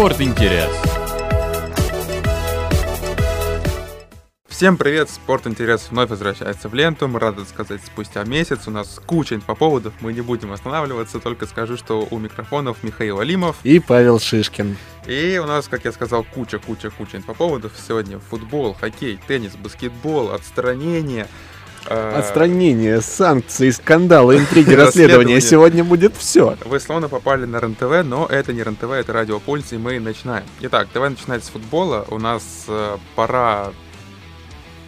Спорт интерес. Всем привет! Спорт интерес вновь возвращается в ленту. Мы рады сказать, спустя месяц у нас куча по поводов. Мы не будем останавливаться, только скажу, что у микрофонов Михаил Алимов и Павел Шишкин. И у нас, как я сказал, куча-куча-куча по поводов. Сегодня футбол, хоккей, теннис, баскетбол, отстранение. Э, отстранение, санкции, скандалы, интриги, расследования. Сегодня будет все. Вы словно попали на РНТВ, но это не РНТВ, это Радио Пульс, и мы начинаем. Итак, давай начинать с футбола. У нас э, пора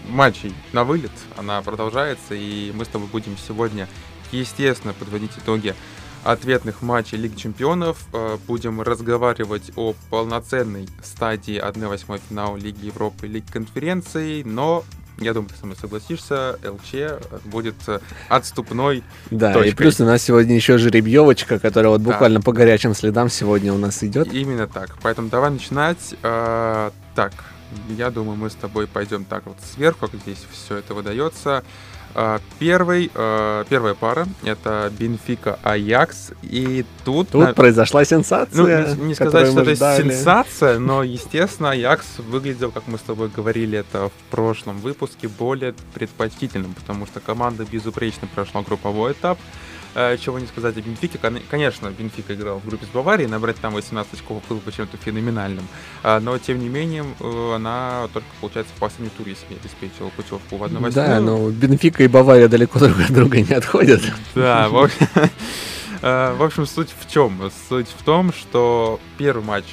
матчей на вылет, она продолжается, и мы с тобой будем сегодня, естественно, подводить итоги ответных матчей Лиги Чемпионов. Э, будем разговаривать о полноценной стадии 1-8 финала Лиги Европы и Лиги Конференции, но я думаю, ты со мной согласишься, ЛЧ будет отступной Да, точкой. и плюс у нас сегодня еще жеребьевочка, которая вот буквально да. по горячим следам сегодня у нас идет. Именно так. Поэтому давай начинать. Э, так, я думаю, мы с тобой пойдем так вот сверху, как здесь все это выдается. А, первый, а, первая пара — это Бенфика Аякс, и тут... Тут на... произошла сенсация, Ну, не, сказать, что это ждали. сенсация, но, естественно, Аякс выглядел, как мы с тобой говорили это в прошлом выпуске, более предпочтительным, потому что команда безупречно прошла групповой этап, чего не сказать о Бенфике. Конечно, Бенфика играл в группе с Баварией, набрать там 18 очков было почему-то феноменальным. А, но, тем не менее, э, она только, получается, в последнем туре себе обеспечила путевку в 1 Да, но Бенфика и Бавария далеко друг от друга не отходят. Да, в общем, э, в общем, суть в чем? Суть в том, что первый матч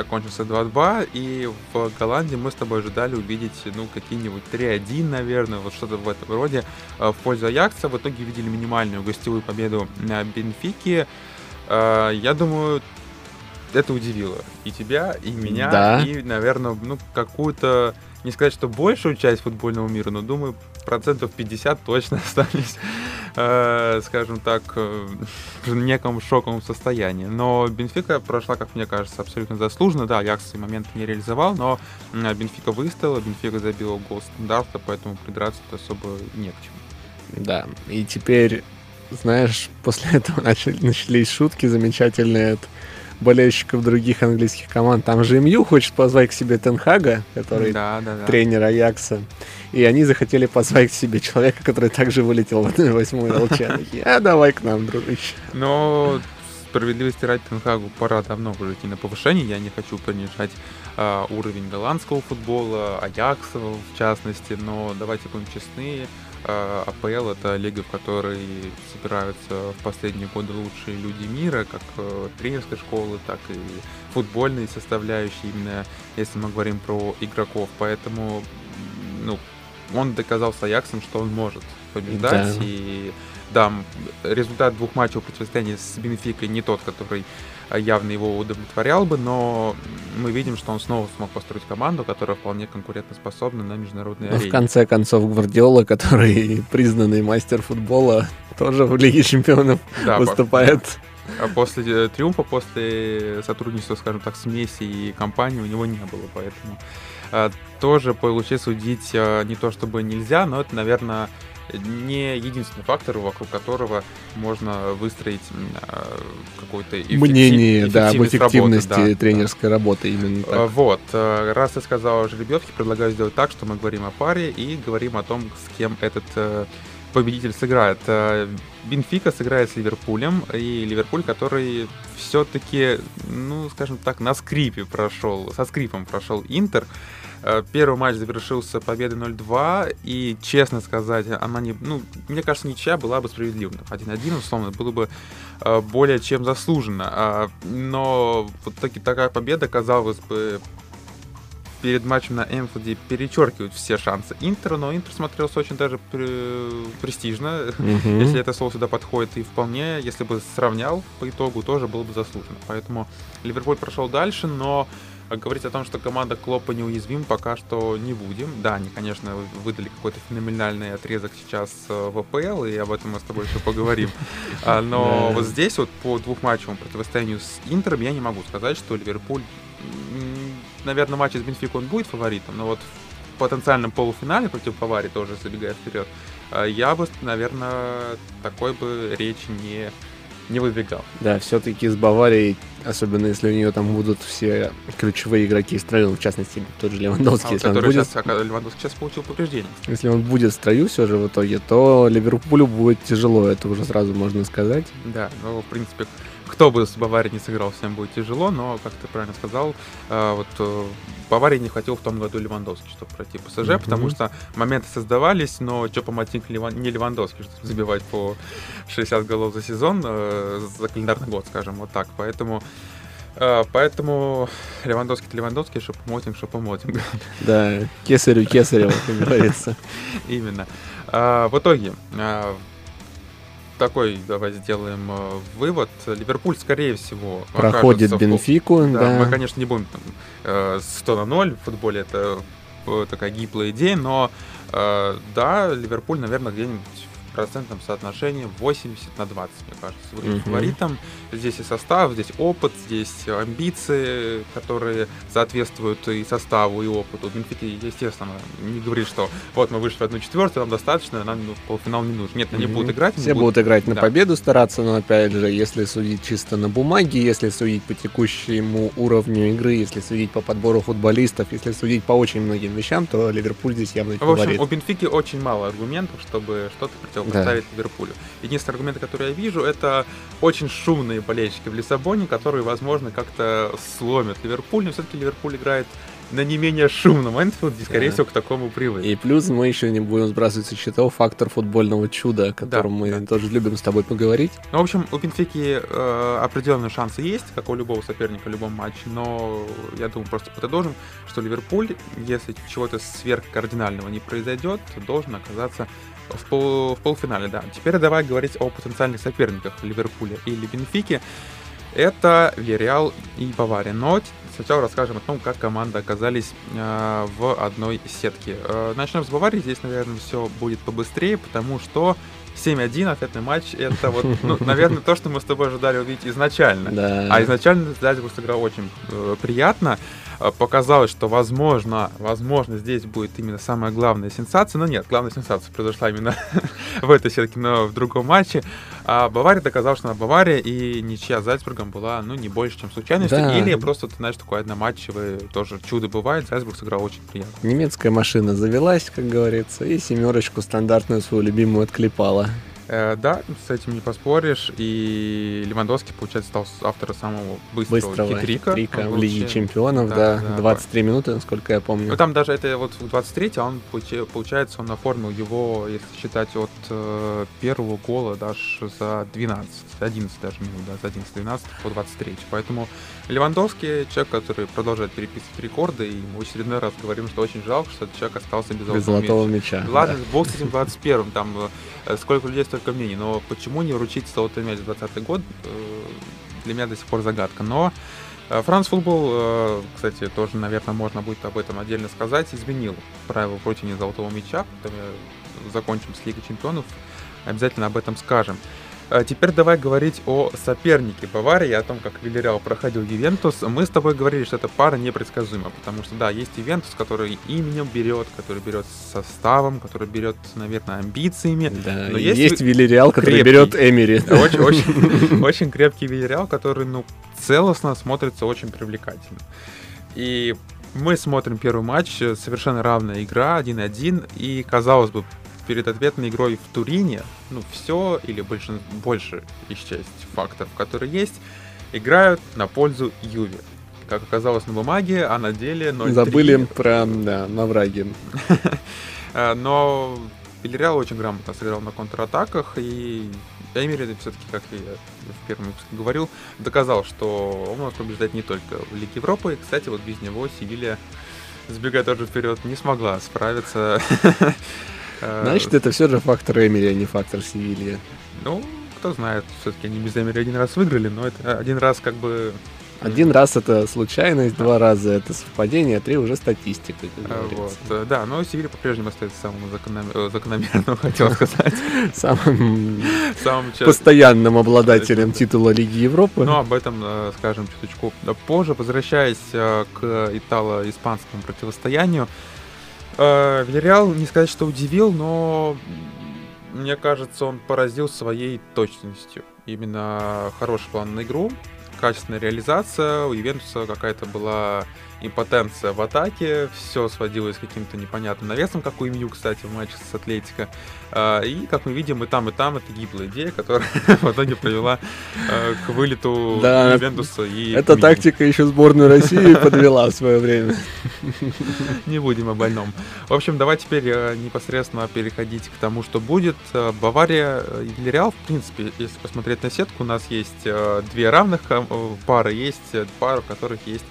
закончился 2-2, и в Голландии мы с тобой ожидали увидеть, ну, какие-нибудь 3-1, наверное, вот что-то в этом роде э, в пользу Аякса. В итоге видели минимальную гостевую победу на Бенфике. Э, я думаю, это удивило и тебя, и меня, да. и, наверное, ну, какую-то, не сказать, что большую часть футбольного мира, но, думаю, процентов 50 точно остались Э, скажем так, э, в неком шоковом состоянии. Но Бенфика прошла, как мне кажется, абсолютно заслуженно. Да, Аякс момент не реализовал, но Бенфика выстояла, Бенфика забила гол стандарта, поэтому придраться особо не к чему. Да, и теперь, знаешь, после этого начали, начались шутки замечательные от болельщиков других английских команд. Там же МЮ хочет позвать к себе Тенхага, который да, да, да. тренер Аякса. И они захотели позвать к себе человека, который также вылетел в 1-8 ЛЧ. А давай к нам, дружище. Но справедливости ради Тенхагу пора давно уже идти на повышение. Я не хочу понижать э, уровень голландского футбола, Аякса в частности, но давайте будем честны, АПЛ это лига, в которой собираются в последние годы лучшие люди мира, как э, тренерской школы, так и футбольные составляющие, именно если мы говорим про игроков. Поэтому, ну, он доказал с Аяксом, что он может побеждать. Да. И да, результат двух матчей противостояния с Бенфикой не тот, который а, явно его удовлетворял бы, но мы видим, что он снова смог построить команду, которая вполне конкурентоспособна на международной но арене. В конце концов, Гвардиола, который признанный мастер футбола, тоже в Лиге Чемпионов да, выступает. А после э, триумфа, после сотрудничества, скажем так, с Месси и компанией у него не было, поэтому а, тоже по Луче судить а, не то чтобы нельзя, но это, наверное, не единственный фактор, вокруг которого можно выстроить а, какой-то мнение да, об эффективности работы, да, тренерской да. работы именно так. Вот, раз ты сказал о жеребьевке, предлагаю сделать так, что мы говорим о паре и говорим о том, с кем этот э, победитель сыграет. Э, Бенфика сыграет с Ливерпулем, и Ливерпуль, который все-таки, ну, скажем так, на скрипе прошел, со скрипом прошел Интер. Э, первый матч завершился победой 0-2, и, честно сказать, она не... Ну, мне кажется, ничья была бы справедливой. 1-1, условно, было бы э, более чем заслуженно. А, но вот таки, такая победа, казалось бы, перед матчем на Энфилде перечеркивают все шансы Интера, но Интер смотрелся очень даже престижно, mm-hmm. если это слово сюда подходит, и вполне, если бы сравнял по итогу, тоже было бы заслуженно. Поэтому Ливерпуль прошел дальше, но говорить о том, что команда Клопа неуязвим, пока что не будем. Да, они, конечно, выдали какой-то феноменальный отрезок сейчас э, в АПЛ, и об этом мы с тобой еще поговорим. А, но вот здесь вот по двухматчевому противостоянию с Интером я не могу сказать, что Ливерпуль, наверное, матч с Бенфикой он будет фаворитом, но вот в потенциальном полуфинале против Баварии, тоже забегая вперед, э, я бы, наверное, такой бы речи не не выдвигал. Да, все-таки с Баварией, особенно если у нее там будут все ключевые игроки в строю, в частности, тот же Левандовский. А, если он будет... сейчас, Левандовский сейчас получил повреждение. Если он будет в строю все же в итоге, то Ливерпулю будет тяжело, это уже сразу можно сказать. Да, ну, в принципе, кто бы с Баварией не сыграл, всем будет тяжело, но, как ты правильно сказал, э, вот э, Баварии не хватило в том году Левандовский, чтобы пройти ПСЖ, mm-hmm. потому что моменты создавались, но Чопа Матинг не Левандовский, чтобы забивать по 60 голов за сезон, э, за календарный год, скажем, вот так. Поэтому Поэтому Левандовский-то Левандовский, Шопомотинг, Шопомотинг. Да, кесарю кесарева, как говорится. Именно. В итоге, такой давай сделаем э, вывод. Ливерпуль, скорее всего, проходит Бенфику. Да, да. Мы, конечно, не будем там, э, 100 на 0 в футболе, это э, такая гиблая идея, но э, да, Ливерпуль, наверное, где-нибудь процентном соотношении 80 на 20, мне кажется, выглядит mm-hmm. фаворитом. Здесь и состав, здесь опыт, здесь амбиции, которые соответствуют и составу, и опыту. Бенфики, естественно, не говорит, что вот мы вышли в одну четвертую, нам достаточно, нам ну, полуфинал не нужен. Нет, они mm-hmm. будут играть. Все будут, будут играть на да. победу, стараться, но опять же, если судить чисто на бумаге, если судить по текущему уровню игры, если судить по подбору футболистов, если судить по очень многим вещам, то Ливерпуль здесь явно В общем, у Бенфики очень мало аргументов, чтобы что-то противопоставить да. Ливерпулю. Единственный аргумент, который я вижу, это очень шумные болельщики в Лиссабоне, которые, возможно, как-то сломят Ливерпуль, но все-таки Ливерпуль играет на не менее шумном Энфилде, скорее да. всего, к такому привык. И плюс мы еще не будем сбрасывать со счетов фактор футбольного чуда, о котором да, мы да. тоже любим с тобой поговорить. Ну, в общем, у Бенфики э, определенные шансы есть, как у любого соперника в любом матче, но я думаю, просто подытожим, что Ливерпуль, если чего-то сверхкардинального не произойдет, должен оказаться в, пол, в полуфинале, да. Теперь давай говорить о потенциальных соперниках Ливерпуля или Бенфики. Это Виреал и Бавария. Но сначала расскажем о том, как команды оказались э, в одной сетке. Э, начнем с Баварии. Здесь, наверное, все будет побыстрее, потому что 7-1 ответный матч, это вот, ну, наверное, то, что мы с тобой ожидали увидеть изначально. Да. А изначально Зальцбург сыграл очень э, приятно. Э, показалось, что возможно, возможно, здесь будет именно самая главная сенсация, но нет, главная сенсация произошла именно в этой сетке, но в другом матче. А Бавария доказала, что она Бавария, и ничья с Зальцбургом была, ну, не больше, чем случайностью. Да. Или просто, ты знаешь, такое одноматчевое тоже чудо бывает, Зальцбург сыграл очень приятно. Немецкая машина завелась, как говорится, и семерочку стандартную свою любимую отклепала. Э, да, с этим не поспоришь. И Левандовский, получается, стал автором самого быстрого, быстрого хитрика. хитрика в Лиге Чемпионов, да, да 23 да. минуты, насколько я помню. Ну, там даже это вот в 23 а он, получается, он оформил его, если считать от э, первого гола даже за 12, 11 даже минут, да, за 11-12 по 23. Поэтому Левандовский человек, который продолжает переписывать рекорды, и мы в очередной раз говорим, что очень жалко, что этот человек остался без, без золотого мяча. мяча. Ладно, да. бог с этим 21-м, там э, сколько людей, столько мнений, но почему не вручить золотой мяч 20 год, э, для меня до сих пор загадка. Но э, Франц Футбол, кстати, тоже, наверное, можно будет об этом отдельно сказать, изменил правила вручения золотого мяча, потом закончим с Лигой Чемпионов, обязательно об этом скажем. А теперь давай говорить о сопернике Баварии, о том, как Вильяреал проходил Ювентус. Мы с тобой говорили, что эта пара непредсказуема, потому что, да, есть Ювентус, который именем берет, который берет составом, который берет, наверное, амбициями. Да, но есть, есть Вильяреал, который берет Эмери. Очень, очень, очень крепкий Вильяреал, который, ну, целостно смотрится очень привлекательно. И мы смотрим первый матч, совершенно равная игра, 1-1, и, казалось бы, перед ответной игрой в Турине, ну, все или больше, больше из часть факторов, которые есть, играют на пользу Юве. Как оказалось на бумаге, а на деле 0 Забыли про, да, навраги. А, но Вильяреал очень грамотно сыграл на контратаках, и Эмери все-таки, как я в первом выпуске говорил, доказал, что он может побеждать не только в Лиге Европы. Кстати, вот без него Севилья, сбегая тоже вперед, не смогла справиться Э, Значит, это все же фактор Эмери, а не фактор Севилья. Ну, кто знает, все-таки они без Эмери один раз выиграли, но это один раз как бы... Один раз это случайность, два раза это совпадение, а три уже статистика. А, вот, э, да, но Севилья по-прежнему остается самым э, закономерным, хотел сказать. Самым постоянным обладателем титула Лиги Европы. Ну, об этом скажем чуточку позже. Возвращаясь к итало-испанскому противостоянию, Э, Вильяреал, не сказать, что удивил, но мне кажется, он поразил своей точностью. именно хороший план на игру, качественная реализация, у Ювентуса какая-то была импотенция в атаке, все сводилось к каким-то непонятным навесом, как у МЮ, кстати, в матче с Атлетико. А, и, как мы видим, и там, и там это гиблая идея, которая в итоге привела а, к вылету да, Ювентуса и Эта тактика еще сборную России подвела в свое время. Не будем о больном. В общем, давай теперь э, непосредственно переходить к тому, что будет. Э, Бавария и Вильяреал, в принципе, если посмотреть на сетку, у нас есть э, две равных пары, есть пара, в которых есть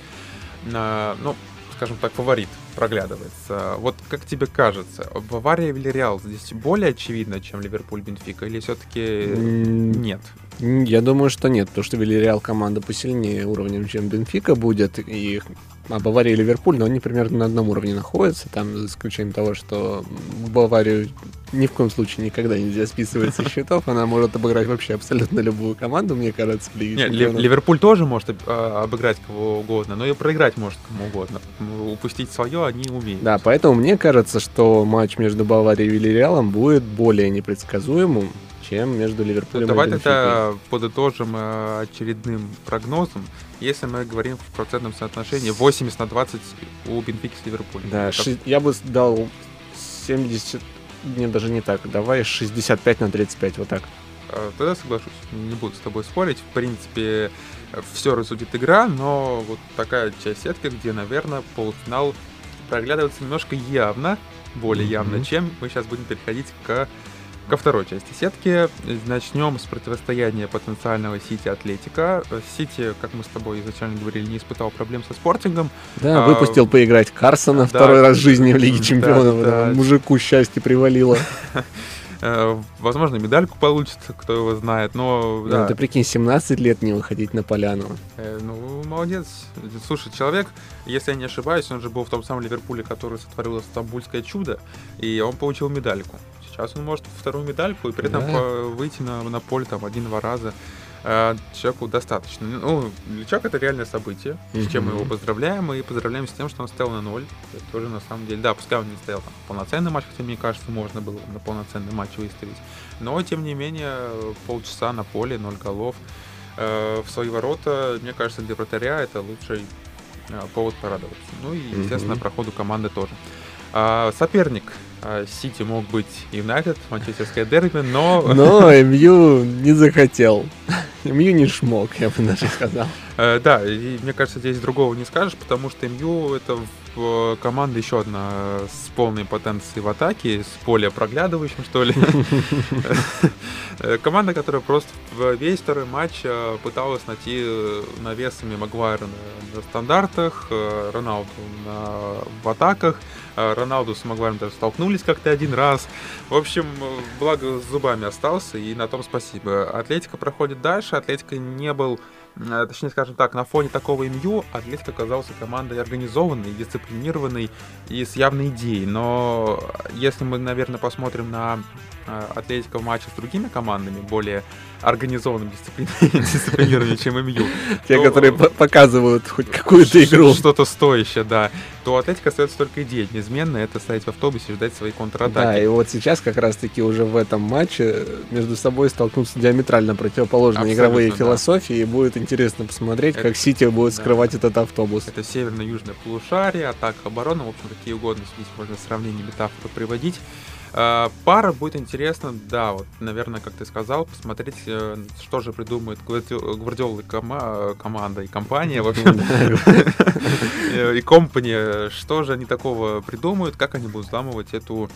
ну, скажем так, фаворит проглядывается. Вот как тебе кажется, Бавария и Вильяреал здесь более очевидно, чем Ливерпуль Бенфика, или все-таки нет? Я думаю, что нет, потому что Вильяреал команда посильнее уровнем, чем Бенфика будет, и а Бавария и Ливерпуль, но они примерно на одном уровне находятся, там за исключением того, что Баварию ни в коем случае никогда нельзя списывать со счетов, она может обыграть вообще абсолютно любую команду, мне кажется, в Лиге Нет, Ливерпуль тоже может а, обыграть кого угодно, но и проиграть может кому угодно. Упустить свое они умеют. Да, поэтому мне кажется, что матч между Баварией и Вильяреалом будет более непредсказуемым, чем между Ливерпулем Давай и Давай тогда подытожим э, очередным прогнозом. Если мы говорим в процентном соотношении 80 на 20 у Бенфики с Ливерпулем. Да, как... я бы дал 70, не, даже не так, давай 65 на 35, вот так. Э, тогда соглашусь, не буду с тобой спорить. В принципе, все рассудит игра, но вот такая часть сетки, где, наверное, полуфинал проглядывается немножко явно, более mm-hmm. явно, чем мы сейчас будем переходить к ко второй части сетки. Начнем с противостояния потенциального Сити Атлетика. Сити, как мы с тобой изначально говорили, не испытал проблем со спортингом. Да, а, выпустил поиграть Карсона да, второй раз в жизни в Лиге Чемпионов. Да, да. Мужику счастье привалило. Э, возможно, медальку получит, кто его знает, но... Да, да. ты прикинь, 17 лет не выходить на поляну. Э, ну, молодец. Слушай, человек, если я не ошибаюсь, он же был в том самом Ливерпуле, который сотворил Стамбульское чудо, и он получил медальку. Сейчас он может вторую медальку и при этом да. выйти на, на поле там один-два раза. Э, человеку достаточно. Ну, для человека это реальное событие, mm-hmm. с чем мы его поздравляем, и поздравляем с тем, что он стоял на ноль. Это тоже на самом деле, да, пускай он не стоял там полноценный матч, хотя мне кажется, можно было на полноценный матч выставить. Но, тем не менее, полчаса на поле, ноль голов э, в свои ворота, мне кажется, для вратаря это лучший э, повод порадоваться. Ну и, естественно, mm-hmm. проходу команды тоже. А, соперник Сити мог быть Юнайтед, Манчестерское дерби, но... Но МЮ не захотел. МЮ не шмок, я бы даже сказал. Э, да, и мне кажется, здесь другого не скажешь, потому что МЮ это команда еще одна с полной потенцией в атаке, с более проглядывающим, что ли. Э, команда, которая просто весь второй матч э, пыталась найти навесами Магуайра на стандартах, Роналду в атаках, Роналду с Магуайром даже столкнулись как-то один раз. В общем, благо с зубами остался, и на том спасибо. Атлетика проходит дальше, Атлетика не был Э, точнее, скажем так, на фоне такого МЮ Атлетик оказался командой организованной, дисциплинированной и с явной идеей. Но если мы, наверное, посмотрим на э, Атлетика в матче с другими командами, более организованным дисциплинированным, чем МЮ. Те, которые показывают хоть какую-то игру. Что-то стоящее, да. То Атлетика остается только идея неизменная, это стоять в автобусе и ждать своей контратаки. Да, и вот сейчас как раз-таки уже в этом матче между собой столкнутся диаметрально противоположные игровые философии, и будет интересно посмотреть, как Сити будет скрывать этот автобус. Это северно-южное полушарие, атака, оборона, в общем, какие угодно здесь можно сравнения, метафоры приводить. А, пара будет интересно, да, вот, наверное, как ты сказал, посмотреть, э, что же придумает Гвардиолы кома команда и компания, в общем, и компания, что же они такого придумают, как они будут взламывать эту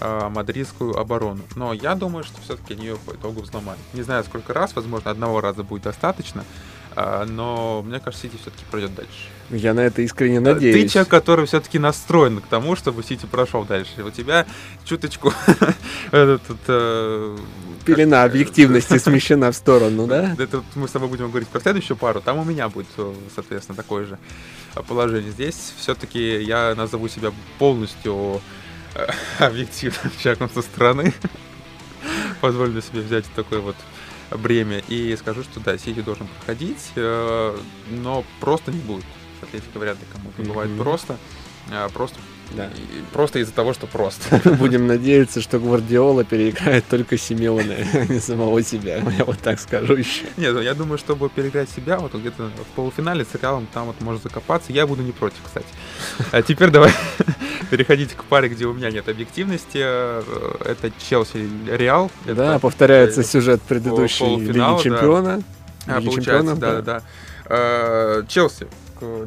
мадридскую оборону. Но я думаю, что все-таки они ее по итогу взломают. Не знаю, сколько раз, возможно, одного раза будет достаточно, но мне кажется, Сити все-таки пройдет дальше. Я на это искренне надеюсь. Ты человек, который все-таки настроен к тому, чтобы Сити прошел дальше. У тебя чуточку э, пелена объективности смещена в сторону, да? Это мы с тобой будем говорить про следующую пару. Там у меня будет, э, соответственно, такое же положение. Здесь все-таки я назову себя полностью э, объективным человеком со стороны. Позволю себе взять такой вот бремя. И скажу, что да, Сити должен проходить, э, но просто не будет. С вряд ли кому-то бывает просто. Э, просто Да. просто из-за того, что просто. Будем надеяться, что Гвардиола переиграет только Симеона, а не самого себя. Я вот так скажу еще. Нет, я думаю, чтобы переиграть себя, вот где-то в полуфинале с Реалом там вот может закопаться. Я буду не против, кстати. А теперь давай переходить к паре, где у меня нет объективности. Э, это Челси Реал. Да, повторяется сюжет предыдущей Лиги Чемпиона. А, получается, да, да, да. Э, Челси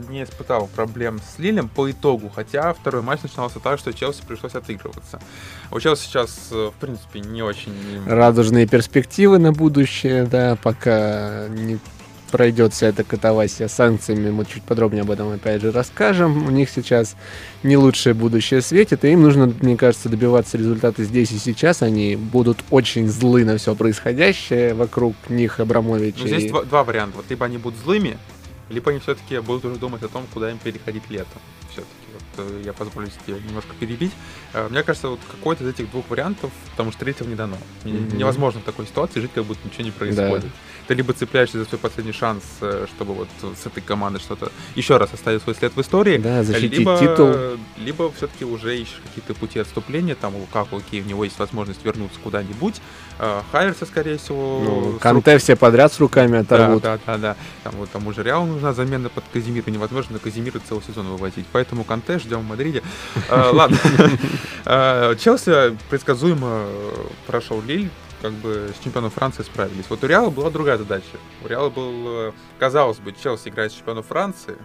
не испытал проблем с Лилем по итогу, хотя второй матч начинался так, что Челси пришлось отыгрываться. У Челси сейчас, э, в принципе, не очень... Радужные перспективы на будущее, да, пока не пройдет вся эта катавасия с санкциями, мы чуть подробнее об этом опять же расскажем. У них сейчас не лучшее будущее светит, и им нужно, мне кажется, добиваться результата здесь и сейчас. Они будут очень злы на все происходящее вокруг них, Абрамовича. Ну, здесь и... два, два варианта. Вот либо они будут злыми, либо они все-таки будут уже думать о том, куда им переходить летом. Все-таки вот э, я позволю себе немножко перебить. Э, мне кажется, вот какой-то из этих двух вариантов, потому что третьего не дано. Mm-hmm. Невозможно в такой ситуации жить, как будто ничего не происходит. Да. Ты либо цепляешься за свой последний шанс, э, чтобы вот с этой командой что-то еще раз оставить свой след в истории, да, защитить либо, титул. либо все-таки уже ищешь какие-то пути отступления, там у окей, у него есть возможность вернуться куда-нибудь, Хайерса, скорее всего... Ну, Канте рук... все подряд с руками оторвут. Да, да, да, да. Там вот тому же Реалу нужна замена под Казимира, невозможно Казимира целый сезон вывозить, поэтому Канте ждем в Мадриде. А, ладно. Челси предсказуемо прошел Лиль, как бы с чемпионом Франции справились. Вот у Реала была другая задача. У Реала был, э, казалось бы, Челси играет с чемпионом Франции,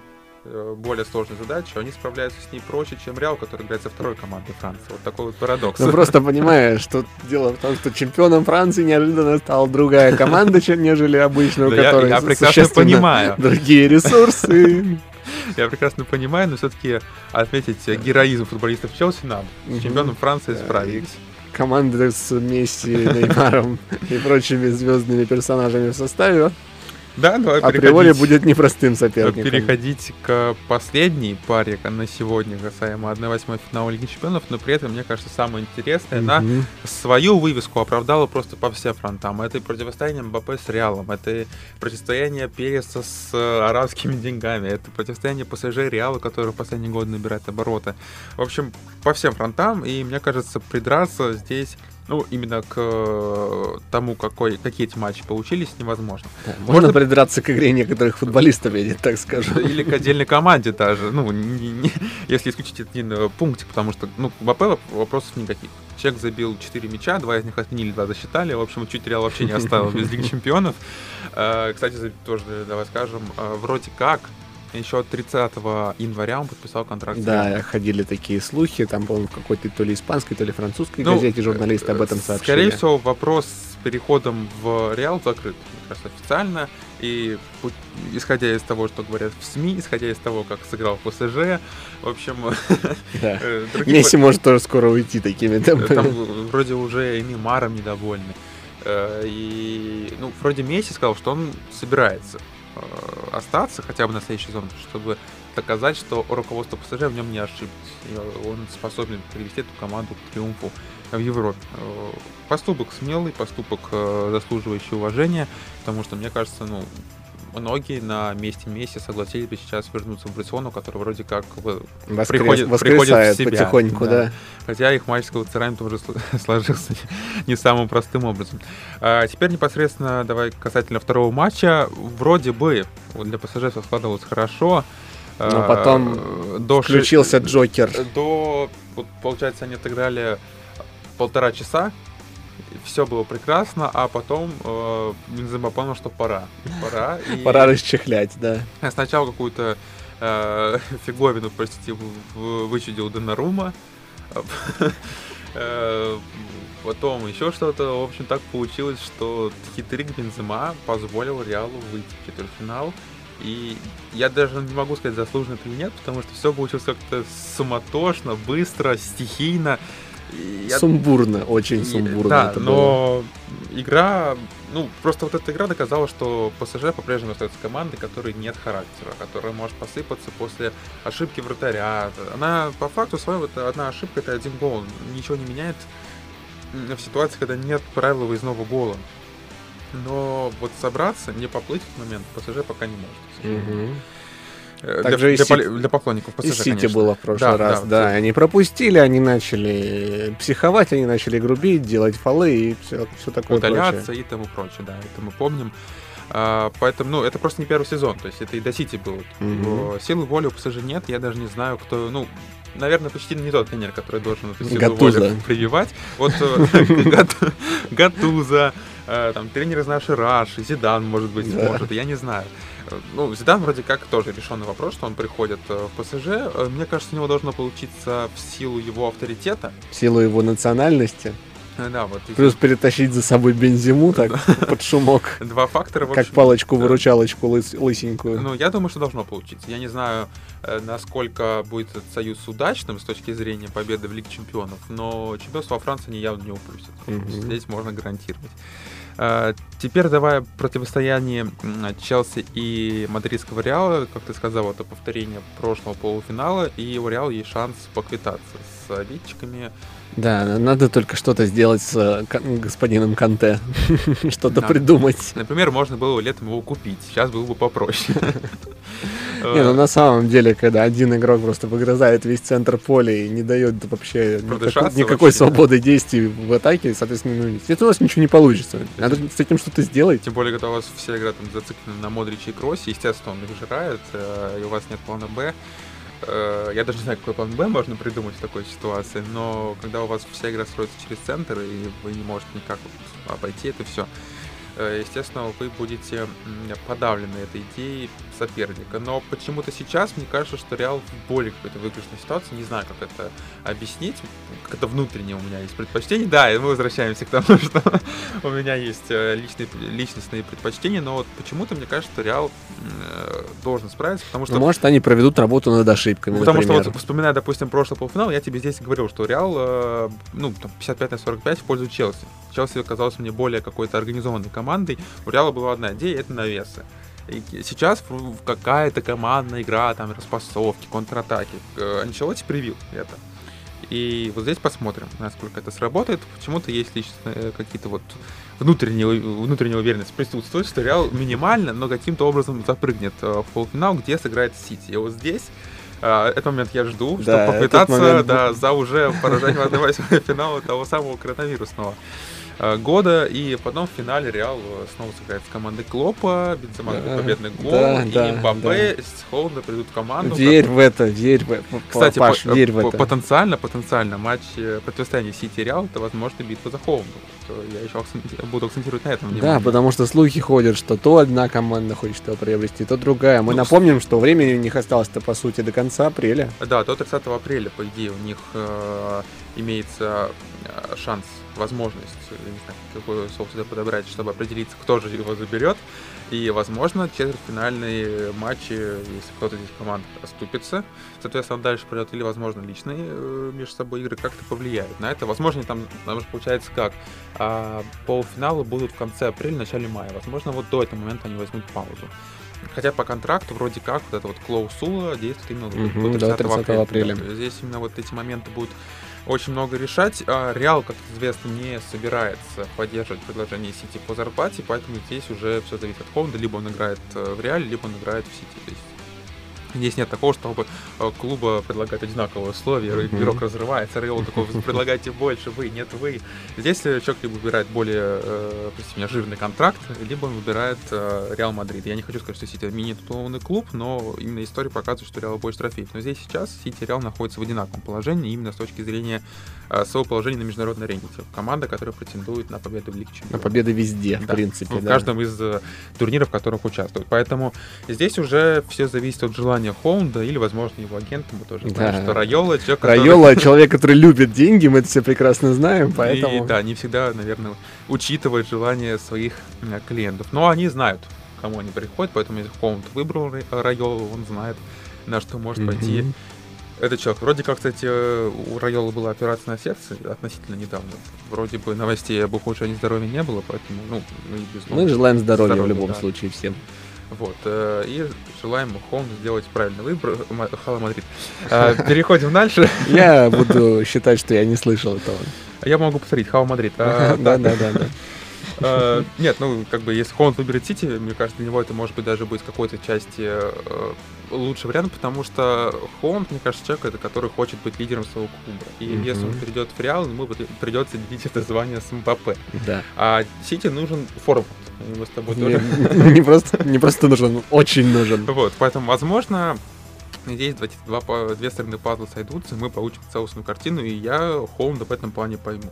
э, более сложной задачей, они справляются с ней проще, чем Реал, который играет со второй командой Франции. Вот такой вот парадокс. Ну просто понимаешь, что дело в том, что чемпионом Франции неожиданно стала другая команда, чем нежели обычно, у которой я прекрасно понимаю. другие ресурсы. Я прекрасно понимаю, но все-таки отметить героизм футболистов Челси надо. С чемпионом Франции справились. Команда с Месси, Неймаром и прочими звездными персонажами в составе да, давай Априори будет непростым соперником. Переходить к последней паре на сегодня касаемо 1-8 финала Лиги Чемпионов, но при этом, мне кажется, самое интересное, она свою вывеску оправдала просто по всем фронтам. Это противостояние Мбаппе с Реалом, это противостояние Переса с э, арабскими деньгами, это противостояние ПСЖ Реала, который в последние годы набирает обороты. В общем, по всем фронтам, и мне кажется, придраться здесь ну, именно к э, тому, какой, какие эти матчи получились, невозможно. Да, можно Можно придраться к игре некоторых футболистов, я не так скажу. Или к отдельной команде даже. Ну, не, не, если исключить один э, пунктик, потому что, ну, в АП вопросов никаких. Человек забил 4 мяча, два из них отменили, два засчитали. В общем, чуть Реал вообще не оставил без Лиги Чемпионов. Э, кстати, тоже давай скажем, вроде как еще 30 января он подписал контракт. Да, ходили такие слухи, там, по-моему, какой-то то ли испанской, то ли французской ну, газете журналисты об этом сообщили. Скорее всего, вопрос с переходом в Реал закрыт, мне кажется, официально. И исходя из того, что говорят в СМИ, исходя из того, как сыграл ПСЖ, в общем... Да. Э, Месси может тоже скоро уйти такими темпами. Там вроде уже и Неймаром недовольны. Э, и, ну, вроде Месси сказал, что он собирается Э, остаться хотя бы на следующий сезон, чтобы доказать, что руководство ПСЖ в нем не ошиблось. И он способен привести эту команду к триумфу в Европе. Э, поступок смелый, поступок э, заслуживающий уважения, потому что, мне кажется, ну, многие на месте Месси согласились бы сейчас вернуться в Барселону, который вроде как Воскрес, приходит, приходит в себя. потихоньку, да. да. Хотя их матч с тоже сложился не самым простым образом. А теперь непосредственно давай касательно второго матча. Вроде бы для все складывалось хорошо. Но потом а, до включился ши... Джокер. До, получается, они отыграли полтора часа все было прекрасно, а потом э, Бензема понял, что пора. Пора. И... Пора расчехлять, да. Сначала какую-то э, фиговину, простите, вычудил Донарума. Э, потом еще что-то. В общем, так получилось, что хитрик Бензема позволил Реалу выйти в четвертьфинал. И я даже не могу сказать, заслуженно это или нет, потому что все получилось как-то суматошно, быстро, стихийно. Я... Сумбурно, очень сумбурно. Да, это но было. игра, ну, просто вот эта игра доказала, что ПСЖ по-прежнему остается командой, которой нет характера, которая может посыпаться после ошибки вратаря. Она, по факту своему, это одна ошибка, это один гол. Ничего не меняет в ситуации, когда нет правила выездного гола. Но вот собраться, не поплыть в этот момент ПСЖ пока не может. Угу. Э, Так для, и для, для поклонников И ПСЖ, Сити конечно. было в прошлый Да, раз, да, да. Они пропустили, они начали психовать, они начали грубить, делать фолы и все, все такое удаляться прочее. и тому прочее, да, это мы помним. А, поэтому, ну, это просто не первый сезон, то есть это и до Сити было. О, Силы воли у ПСЖ нет, я даже не знаю, кто, ну, наверное, почти не тот тренер, который должен эту силу воли прививать. Вот э, Гат- Гатуза, э, там, тренер из нашей Раши, Зидан, может быть, может, я не знаю. Ну, Зидан вроде как тоже решенный вопрос, что он приходит э, в ПСЖ. Э, Мне кажется, у него должно получиться в силу его авторитета. В силу его национальности. Э, Да, вот. и Плюс перетащить за собой бензиму так под шумок. Два фактора, Как палочку-выручалочку лыс- лысенькую. Ну, я думаю, что должно получиться. Я не знаю, насколько будет этот союз удачным с точки зрения победы в Лиге Чемпионов, но чемпионство во Франции они явно не упустят. Здесь можно гарантировать. Э, Теперь давая противостояние Челси и мадридского Реала, как ты сказал, это повторение прошлого полуфинала, и у Реала есть шанс поквитаться с обидчиками. Да, надо только что-то сделать с э, господином Канте. Что-то Да. придумать. Например, можно было летом его купить, сейчас было бы попроще. Не, ну на самом деле, когда один игрок просто выгрызает весь центр поля и не дает вообще никакой, Продышаться никакой вообще, да. свободы действий в атаке, соответственно, ну, у вас ничего не получится. Надо с этим что-то сделать. Тем более, когда у вас все игры там зациклены на Модриче и Кроссе, естественно, он их жирает, э, и у вас нет плана Б. Э, Я даже не знаю, какой план Б можно придумать в такой ситуации, но когда у вас вся игра строится через центр, и вы не можете никак обойти это все, естественно, вы будете подавлены этой идеей соперника. Но почему-то сейчас мне кажется, что Реал в более какой-то выигрышной ситуации. Не знаю, как это объяснить. Как это внутреннее у меня есть предпочтение. Да, и мы возвращаемся к тому, что у меня есть э, личные, личностные предпочтения, но вот почему-то мне кажется, что Реал э, должен справиться, потому что Ну, может, они проведут работу над ошибками, Потому что например. вот, вспоминая, допустим, прошлый полуфинал, я тебе здесь говорил, что Реал, э, ну, там, 55 на 45 в пользу Челси. Челси оказался мне более какой-то организованной командой. У Реала была одна идея, это навесы. И сейчас какая-то командная игра, там, распасовки, контратаки. Э, Анчелотти привил это. И вот здесь посмотрим, насколько это сработает. Почему-то есть лично э, какие-то вот внутренние, внутренняя уверенность присутствует, что Реал минимально, но каким-то образом запрыгнет э, в полуфинал, где сыграет Сити. И вот здесь а, этот момент я жду, чтобы Да, этот попытаться момент да, за уже поражать в 1 финала того самого коронавирусного года. И потом в финале Реал э, снова сыграет с командой Клопа, Бензема Да, победный гол, да, и да, Мбаппе с Холланда придут в команду. Верь в это, верь в это. Кстати, Паш, по- верь в по- это. потенциально, потенциально матч э, противостояния Сити и Реал это возможно битва за э, Я еще буду акцентировать на этом Да, внимание. потому что слухи ходят, что то одна команда хочет его приобрести, то другая. Мы Ну, напомним, что времени у них осталось-то, по сути, до конца апреля. Да, до 30 апреля, по идее, у них э, имеется э, шанс, возможность, я не знаю, какое слово сюда подобрать, чтобы определиться, кто же его заберет. И, возможно, четвертьфинальные матчи, если кто-то здесь команд оступится, соответственно, дальше пройдет, или, возможно, личные э, между собой игры как-то повлияют на это. Возможно, там, там же получается как, а, полуфиналы будут в конце апреля, начале мая. Возможно, вот до этого момента они возьмут паузу. Хотя по контракту вроде как вот это вот клоусула действует именно до- Мгм, до до 30 30 апреля. апреля. Здесь именно вот эти моменты будут очень много решать. А Реал, как известно, не собирается поддерживать предложение Сити по зарплате, поэтому здесь уже все зависит от Холланда. Либо он играет э, в Реале, либо он играет в Сити. То есть Здесь нет такого, чтобы э, клуба предлагают одинаковые условия, Мгм. игрок разрывается, Реал такой, предлагайте больше, вы, нет вы. Здесь э, человек либо выбирает более, э, простите меня, жирный контракт, либо он выбирает э, Реал Мадрид. Я не хочу сказать, что Сити менее титулованный клуб, но именно история показывает, что Реал больше трофеев. Но здесь сейчас Сити и Реал находятся в одинаковом положении, именно с точки зрения э, своего положения на международной арене. Команда, которая претендует на победу в Лиге На Чемпионов. победы везде, в Да, принципе. в да. каждом из турниров, в которых участвуют. Поэтому здесь уже все зависит от желания Холанда или, возможно, его агента. Мы тоже знаем, Да. что Райола, человек, который- Райола человек, который любит деньги, мы это все прекрасно знаем, поэтому... И, да, не всегда, наверное, учитывает желание своих э, клиентов. Но они знают, к кому они приходят, поэтому если Холмд выбрал Рай- Райолу, он знает, на что может Мгм. пойти этот человек. Вроде как, кстати, у Райола была операция на сердце относительно недавно. Вроде бы новостей об ухудшении здоровья не было, поэтому, ну, мы без Мы желаем здоровья, в Здоровья, любом да. случае всем. Вот. э, И желаем Холму сделать правильный выбор. Hala Madrid. Э, Переходим дальше. Я буду считать, что я не слышал этого. Я могу повторить. Hala Madrid. Э, Да, да, да, да. Э, нет, ну, как бы, если Холланд выберет Сити, мне кажется, для него это может быть даже быть какой-то части лучший вариант, потому что Холланд, мне кажется, человек, это который хочет быть лидером своего клуба. И если он перейдет в Реал, ему придется делить это звание с Мбаппе. Да. А Сити нужен форвард. Мы с тобой тоже... Не просто, не просто нужен, очень нужен. Вот, поэтому, возможно, надеюсь, два, две стороны пазла сойдутся, и мы получим целостную картину, и я Холмда в этом плане пойму.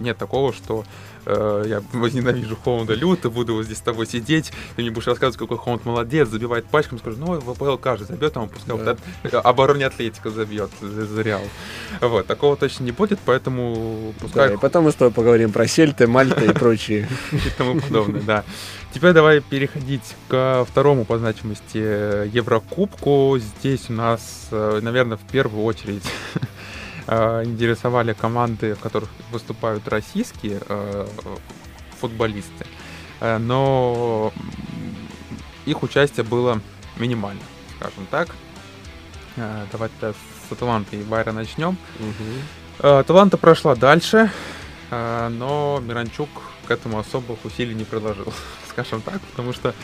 Нет такого, что э, я возненавижу Холмда люто, буду вот здесь с тобой сидеть, ты мне будешь рассказывать, какой Холмд молодец, забивает пачками, скажу, ну, в АПЛ каждый забьет, а он пускай да. вот это, обороне Атлетика забьет за, за Реал. Вот, такого точно не будет, поэтому пускай... Да, и потом мы с тобой поговорим про Сельты, Мальта и прочие. И тому подобное, да. Теперь давай переходить к второму по значимости Еврокубку. Здесь у нас, э, наверное, в первую очередь э, интересовали команды, в которых выступают российские э, футболисты. Но их участие было минимально, скажем так. Давайте с Аталанты и Байра начнем. Угу. Аталанта прошла дальше, но Миранчук к этому особых усилий не приложил, скажем так, потому что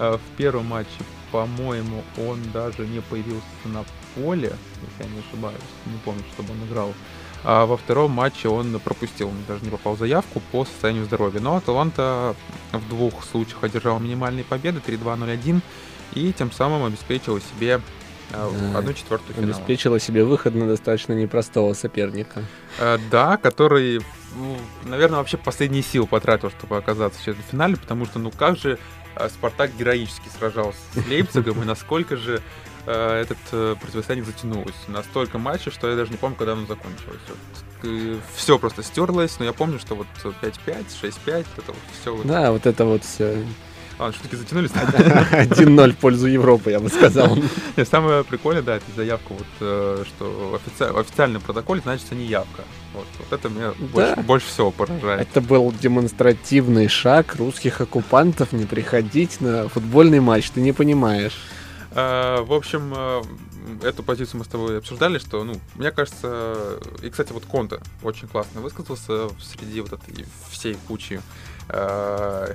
э, в первом матче, по-моему, он даже не появился на поле, если я не ошибаюсь, не помню, чтобы он играл. А во втором матче он пропустил, он даже не попал в заявку по состоянию здоровья. Но Аталанта в двух случаях одержал минимальные победы, 3-2-0-1, и тем самым обеспечила себе э, одну четвертую финала. Обеспечила себе выход на достаточно непростого соперника. Э, да, который ну, наверное, вообще последние силы потратил, чтобы оказаться в финале, потому что, ну как же э, Спартак героически сражался с Лейпцигом, и насколько же э, этот э, противостояние затянулось. Настолько матчей, что я даже не помню, когда оно закончилось. Вот, э, все просто стерлось, но я помню, что вот 5-5, 6-5, это вот все. Вот... Да, вот это вот все а, все-таки затянулись? 1-0 в пользу Европы, я бы сказал. Самое прикольное, да, это заявка, вот, э, что в официальном протоколе значится не явка. Вот, вот это меня да. больше, больше всего поражает. Это был демонстративный шаг русских оккупантов не приходить на футбольный матч, ты не понимаешь. А, в общем, э, эту позицию мы с тобой обсуждали, что, ну, мне кажется, и, кстати, вот Конта очень классно высказался среди вот этой всей кучи э,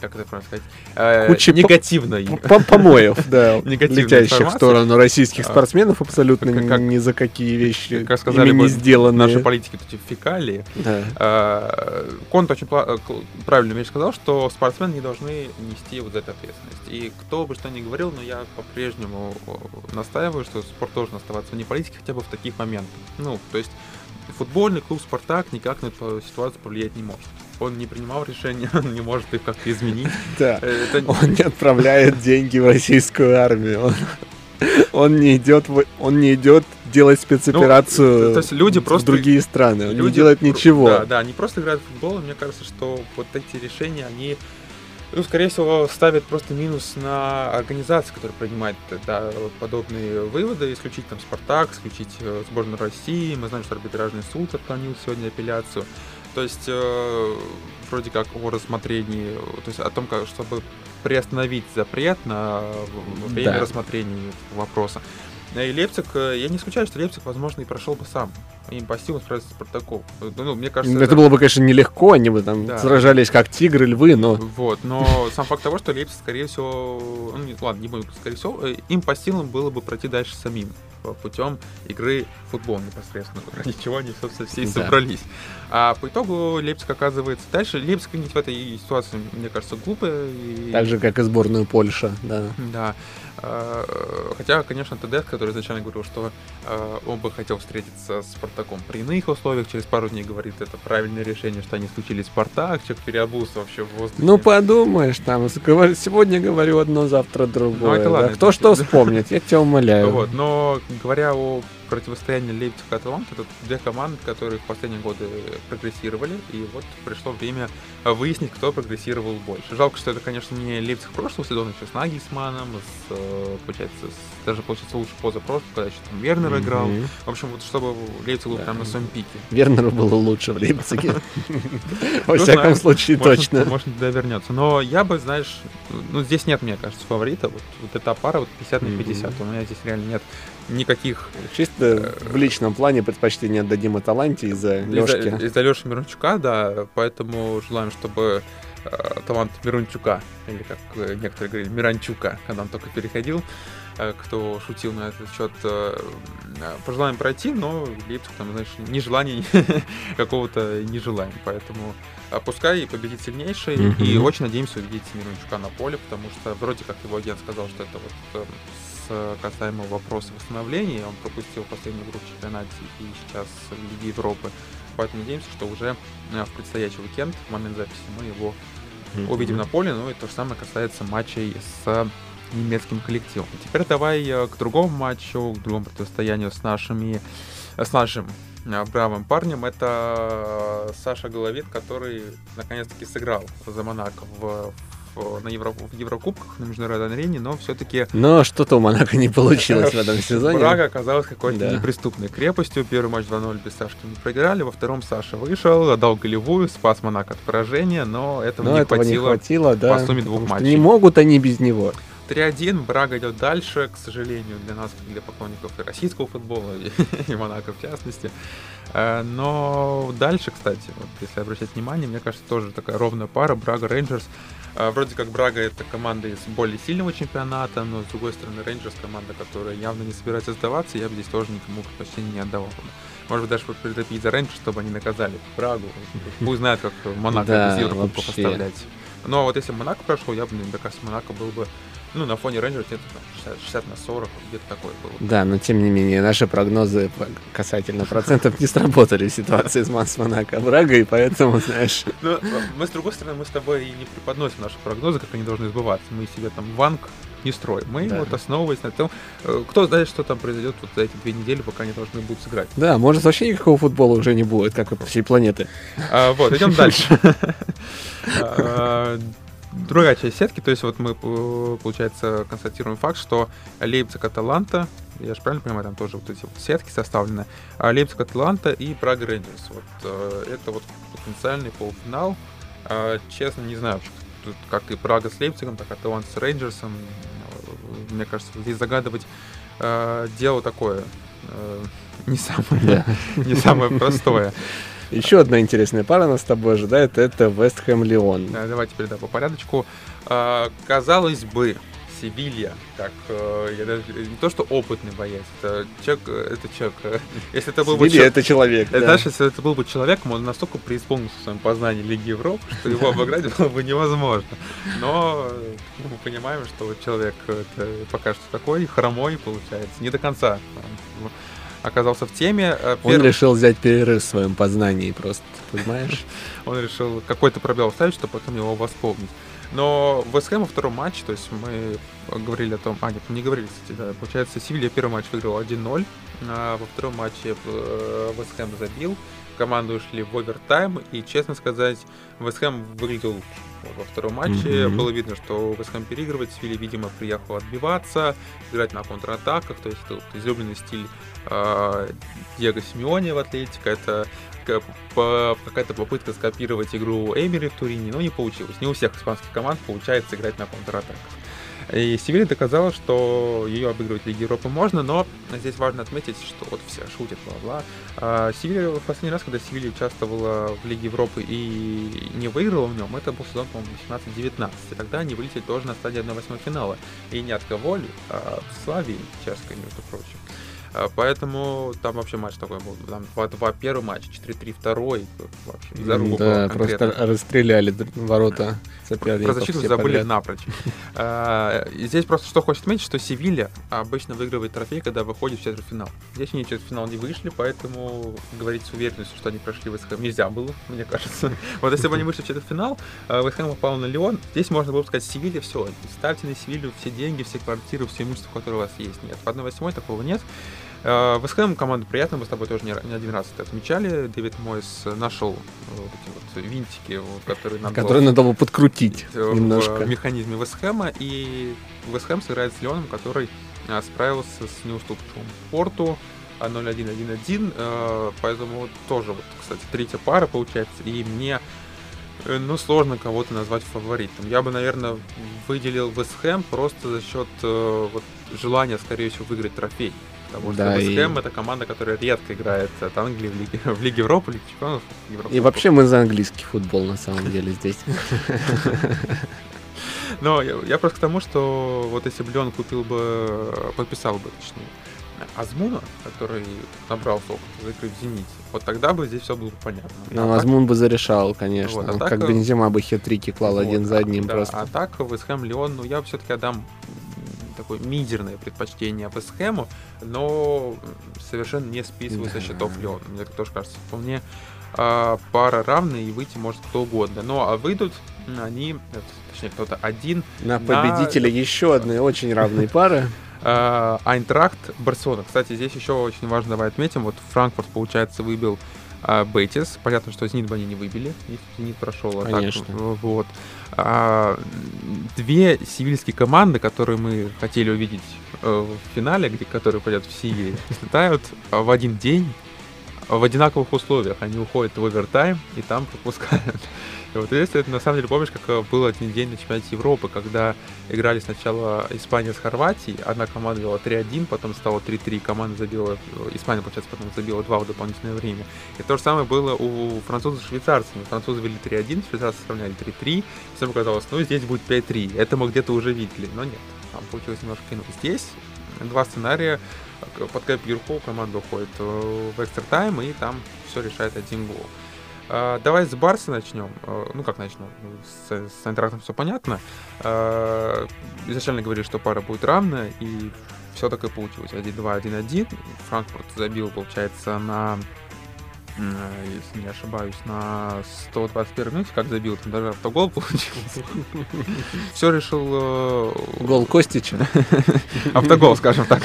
как это правильно сказать, э, Куча негативной. Помоев, да, летящих в сторону российских а, спортсменов абсолютно ни за какие вещи как сказали не сделаны. Наши политики эти фекалии. Да. А, Конт очень э, правильно вещь сказал, что спортсмены не должны нести вот эту ответственность. И кто бы что ни говорил, но я по-прежнему настаиваю, что спорт должен оставаться вне политики хотя бы в таких моментах. Ну, то есть футбольный клуб «Спартак» никак на эту ситуацию повлиять не может он не принимал решения, он не может их как-то изменить. Да. Это... Он не отправляет деньги в российскую армию. Он, он не идет, он не идет делать спецоперацию ну, то есть люди в просто, другие страны. Он люди, не делает ничего. Да, да, они просто играют в футбол. И мне кажется, что вот эти решения, они ну, скорее всего, ставят просто минус на организацию, которая принимает да, подобные выводы, исключить там Спартак, исключить э, сборную России. Мы знаем, что арбитражный суд отклонил сегодня апелляцию. То есть, э, вроде как о рассмотрении, то есть о том, как, чтобы приостановить запрет на время да. рассмотрения вопроса. И Лепцик, э, я не исключаю, что Лепцик, возможно, и прошел бы сам. Им по силам справиться с Спартаком. Ну, мне кажется, это, это было бы, конечно, нелегко, они бы там да. сражались как тигры, львы, но... Вот, но сам факт того, что Лепцик, скорее всего, ну, ладно, не будем, скорее всего, э, им по силам было бы пройти дальше самим путем игры в футбол непосредственно. Ради чего они, собственно, все и собрались. Да. А по итогу Лейпциг оказывается дальше. Лейпциг в этой ситуации, мне кажется, глупая. И... Так же, как и сборную Польши, да. Да. А, хотя, конечно, Тедес, который изначально говорил, что а, он бы хотел встретиться с Спартаком при иных условиях, через пару дней говорит, это правильное решение, что они случились Спартак, человек переобулся вообще в воздухе. Ну, подумаешь, там, сегодня говорю одно, завтра другое. Ну, это ладно. Да? Кто что вспомнит, я тебя умоляю. Вот, но говоря о противостояние Лейпциг и Аталанта это две команды, которые в последние годы прогрессировали, и вот пришло время выяснить, кто прогрессировал больше. Жалко, что это, конечно, не Лейпциг прошлого сезона, еще с Нагисманом, с, э, получается, с, даже, получается, лучше позапрошлого, когда еще там Вернер mm-hmm. играл. В общем, вот чтобы Лейпциг был да. прям на своем пике. Вернеру было лучше в Лейпциге. Во всяком случае, точно. Может, туда вернется. Но я бы, знаешь, ну, здесь нет, мне кажется, фаворита. Вот эта пара, вот 50 на 50. У меня здесь реально нет никаких... Чисто в личном плане предпочтение отдадим Аталанте из-за Лешки. Из-за, из-за Леши Мирончука, да, поэтому желаем, чтобы э, талант Мирончука, или как некоторые говорили, Миранчука, когда он только переходил, э, кто шутил на этот счет, э, пожелаем пройти, но Лейпциг там, знаешь, нежелания какого-то не желаем, поэтому пускай победит сильнейший, mm-hmm. и очень надеемся увидеть Мирончука на поле, потому что вроде как его агент сказал, что это вот касаемо вопроса восстановления. Он пропустил последнюю игру в чемпионате и сейчас в Лиге Европы. Поэтому надеемся, что уже э, в предстоящий уикенд, в момент записи, мы его mm-hmm. увидим на поле. Ну и то же самое касается матчей с немецким коллективом. Теперь давай э, к другому матчу, к другому противостоянию с нашими, э, с нашим бравым парнем. Это Саша Головит, который наконец-таки сыграл за Монако в на Евро, в Еврокубках на международной арене, но все-таки... Но что-то у Монако не получилось в этом сезоне. Брага оказалась какой-то да. неприступной крепостью. Первый матч 2-0 без Сашки не проиграли, во втором Саша вышел, отдал голевую, спас Монако от поражения, но этого, но не, этого хватило не хватило да, по сумме двух матчей. Не могут они без него. 3-1, Брага идет дальше, к сожалению, для нас, для поклонников и российского футбола, и, и Монако в частности. Э, но дальше, кстати, вот, если обращать внимание, мне кажется, тоже такая ровная пара, Брага Рейнджерс. А, вроде как Брага это команда из более сильного чемпионата, но с другой стороны Рейнджерс команда, которая явно не собирается сдаваться, я бы здесь тоже никому предпочтение не отдавал. Может быть, даже потопить за Рейнджерс, чтобы они наказали Брагу. Пусть знает, как Монако да, без еврокубка оставлять. Но вот если Монако прошел, я бы, мне кажется, Монако был бы ну, на фоне Рейнджерс где-то 60, 60 на 40, где-то такое было. Да, но тем не менее, наши прогнозы касательно процентов не сработали в ситуации с Манс Монако Брага, и поэтому, знаешь... Ну, мы, с другой стороны, мы с тобой и не преподносим наши прогнозы, как они должны сбываться. Мы себе там ванг не строим. Мы да. вот основываясь на том, э, кто знает, что там произойдет вот за эти две недели, пока они должны будут сыграть. Да, может вообще никакого футбола уже не будет, как и по всей планеты. А, вот, идем дальше. Другая часть сетки, то есть вот мы, э, получается, констатируем факт, что Лейпциг, Аталанта, я же правильно понимаю, там тоже вот эти вот сетки составлены, а Лейпциг, Атланта и Прага Рейнджерс. Вот э, это вот потенциальный полуфинал. А, честно, не знаю, тут как и Прага с Лейпцигом, так и Аталанта с Рейнджерсом. Мне кажется, здесь загадывать э, дело такое не самое, не самое простое. Еще одна интересная пара нас с тобой ожидает, это Вест Хэм Леон. Да, давайте теперь да, по порядочку. А, казалось бы, Севилья, как э, я даже не то что опытный боец, это человек, э, это человек. Э, если это был бы человек, это человек. Да. Знаешь, если это был бы человеком, он настолько преисполнился в своем познании Лиги Европы, что его обыграть было бы невозможно. Но мы понимаем, что человек это пока что такой хромой получается, не до конца оказался в теме. Э, Перв... Он решил взять перерыв в своем познании просто, понимаешь? Он решил какой-то пробел оставить, чтобы потом его восполнить. Но в Вестхэм во втором матче, то есть мы говорили о том... А, нет, не говорили, кстати, да. Получается, Севилья первый матч выиграл 1-0, а во втором матче э, Вестхэм забил, команды ушли в овертайм, и, честно сказать, Вестхэм выглядел во втором матче mm-hmm. было видно, что Вестхэм переигрывает, Севилья, видимо, приехал отбиваться, играть на контратаках, то есть это излюбленный стиль э, Диего Симеоне в Атлетико, это какая-то попытка скопировать игру Эймери в Турине, но не получилось. Не у всех испанских команд получается играть на контратаках. И Севилья доказала, что ее обыгрывать в Лиге Европы можно, но здесь важно отметить, что вот все шутят, бла-бла. А Севилья, в последний раз, когда Севилья участвовала в Лиге Европы и не выиграла в нем, это был сезон, по-моему, 18-19. И тогда они вылетели тоже на стадии 1-8 финала. И не от Коволи, а в Славии чешской, между прочим. А, поэтому там вообще матч такой был. Там 2-2 первый матч, 4-3 второй. Вообще, заруба да, просто расстреляли ворота. Про защиту забыли подряд. напрочь. А, здесь просто что хочет отметить, что Севилья обычно выигрывает трофей, когда выходит в четвертьфинал. Здесь они в четвертьфинал не вышли, поэтому говорить с уверенностью, что они прошли Вестхэм нельзя было, мне кажется. Вот если бы они вышли в четвертьфинал, а, Вестхэм упал на Леон, здесь можно было бы сказать, Севилья, все, ставьте на Севилью все деньги, все квартиры, все имущество, которое у вас есть. Нет, в 1-8 такого нет. Э, Вестхэм команда приятная, мы с тобой тоже не, не один раз это отмечали. Дэвид Мойс нашел э, вот эти вот винтики, которые надо которые надо было подкрутить в немножко. в механизме Вестхэма. И Вестхэм сыграет с Леоном, который э, справился с неуступчивым Порту 0-1-1-1. Поэтому тоже, вот, кстати, третья пара получается. И мне Э, ну, сложно кого-то назвать фаворитом. Я бы, наверное, выделил Вестхэм просто за счет э, вот, желания, скорее всего, выиграть трофей. Потому что да, Вестхэм и... это команда, которая редко играет от Англии в Лиге, в Лиге Европы, Лиге Чемпионов. Европы. И вообще мы за английский футбол на самом деле здесь. Но я, я просто к тому, что вот если бы Леон купил бы, подписал бы, точнее, Азмуна, который набрал опыт за игры в «Зените», вот тогда бы здесь все было понятно. Ну, а Азмун так... бы зарешал, конечно. Вот, а так... Как Бензима бы хитрики клал вот, один за одним да, просто. А так Вестхэм Леон, ну, я все-таки отдам такое мизерное предпочтение Вестхэму, но совершенно не списываю со счетов Леон. Мне тоже кажется, вполне а, пара равная и выйти может кто угодно. Ну, а выйдут они, точнее, кто-то один. На победителя на... еще одной очень равной пары. А, Айнтрахт, Барселона. Кстати, здесь еще очень важно, давай отметим, вот Франкфурт, получается, выбил а, Бетис. Понятно, что Зенит бы они не выбили, если Зенит прошел. А Конечно. Так, вот. А, две сивильские команды, которые мы хотели увидеть э, в финале, где, которые пойдет в Севиле, слетают в один день в одинаковых условиях. Они уходят в овертайм и там пропускают. И вот если это на самом деле помнишь, как э, был один день на чемпионате Европы, когда играли сначала Испания с Хорватией, одна команда вела 3-1, потом стало 3-3, команда забила, э, Испания, получается, потом забила 2 в дополнительное время. И то же самое было у французов с швейцарцами. Французы вели 3-1, швейцарцы сравняли 3-3, всем показалось, ну здесь будет 5-3. Это мы где-то уже видели, но нет. Там получилось немножко иначе. Здесь два сценария. Под кайп вверху команда уходит э, в экстра тайм, и там все решает один гол. Uh, давай с Барса начнем. Uh, ну, как начнем? С, с Айнтрахтом все понятно. Uh, изначально говорили, что пара будет равная, и все так и получилось. 1-2, 1-1. Франкфурт забил, получается, на если не ошибаюсь, на 121 минуте, как забил, там даже автогол получился. Все решил... Гол Костича. Автогол, скажем так.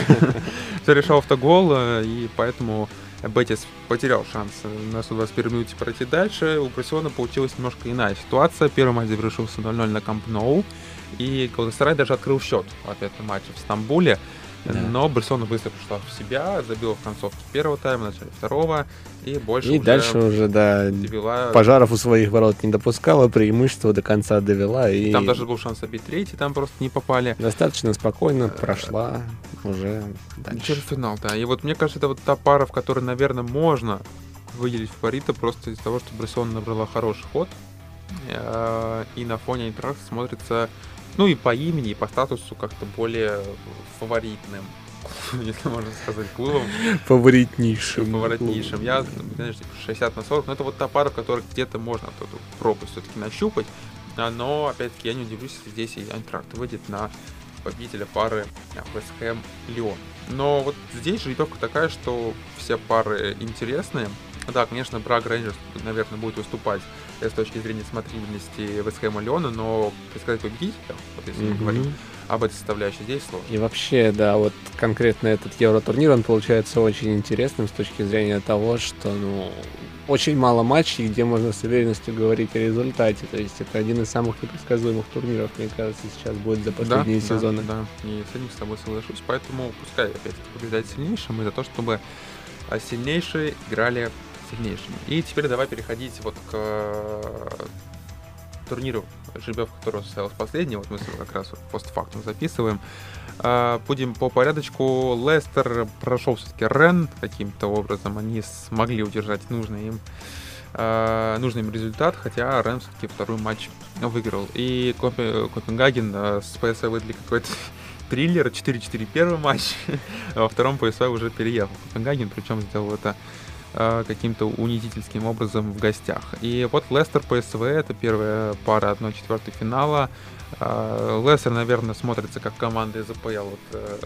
Все решил автогол, и поэтому Бетис потерял шанс на 121 минуте пройти дальше. У Барселоны получилась немножко иная ситуация. Первый матч завершился 0-0 на Камп Ноу. И Галатасарай даже открыл счет в ответном матче в Стамбуле. Да. Но Барселона быстро пришла в себя, забила в концовке первого тайма, начале второго, и больше И уже дальше уже, да, довела... пожаров у своих ворот не допускала, преимущество до конца довела. И... Там даже был шанс обить третий, там просто не попали. Достаточно спокойно прошла уже дальше. Четвертьфинал, да. И вот мне кажется, это вот та пара, в которой, наверное, можно выделить фаворита просто из-за того, что Барселона набрала хороший ход. Э, и на фоне Айнтрахта смотрится ну и по имени, и по статусу как-то более фаворитным, если можно сказать, клубом. Фаворитнейшим. Фаворитнейшим. Я, конечно, 60 на 40, но это вот та пара, в которой где-то можно эту пропасть все-таки нащупать. А, но, опять-таки, я не удивлюсь, если здесь и Айнтракт выйдет на победителя пары Вест Хэм Леон. Но вот здесь жеребьевка такая, что все пары интересные. Да, конечно, Браг Рейнджерс, наверное, будет выступать с точки зрения смотрибельности Вестхэма Леона, но предсказать победителя, вот если mm-hmm. мы говорим об этой составляющей, здесь сложно. И вообще, да, вот конкретно этот Евротурнир, он получается очень интересным с точки зрения того, что, ну, очень мало матчей, где можно с уверенностью говорить о результате. То есть это один из самых непредсказуемых турниров, мне кажется, сейчас будет за последние да, сезоны. Да, да, и с этим с тобой соглашусь. Поэтому пускай опять побеждает сильнейшим, и за то, чтобы а, сильнейшие играли сильнейшими. И теперь давай переходить вот к э, турниру жеребьев, который состоялся последний. Вот мы как раз вот постфактум записываем. А, будем по порядочку. Лестер прошел все-таки Рен каким-то образом. Они смогли удержать нужный им Uh, нужный им результат, хотя Рен все-таки второй матч выиграл. И Копенгаген uh, с ПСВ выдали какой-то триллер, 4-4 первый матч, а во втором ПСВ уже переехал Копенгаген, причем сделал это Э, каким-то унизительским образом в гостях. И вот Лестер ПСВ, это первая пара 1-4 финала. Э, Лестер, наверное, смотрится как команда из АПЛ, вот, э,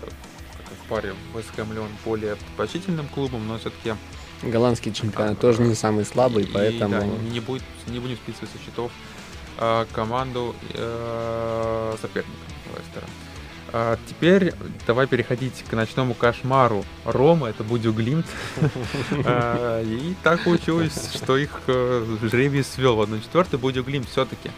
в паре Вест Хэм Леон более предпочтительным клубом, но все-таки Голландский чемпионат тоже не самый слабый, и, поэтому... Да, не, будет, не будем списывать со счетов команду соперника Лестера. А теперь давай переходить к ночному кошмару Рома, это Будю Глимт. А, и так получилось, что их э, жребий свел в 1-4. Будю Глимт все-таки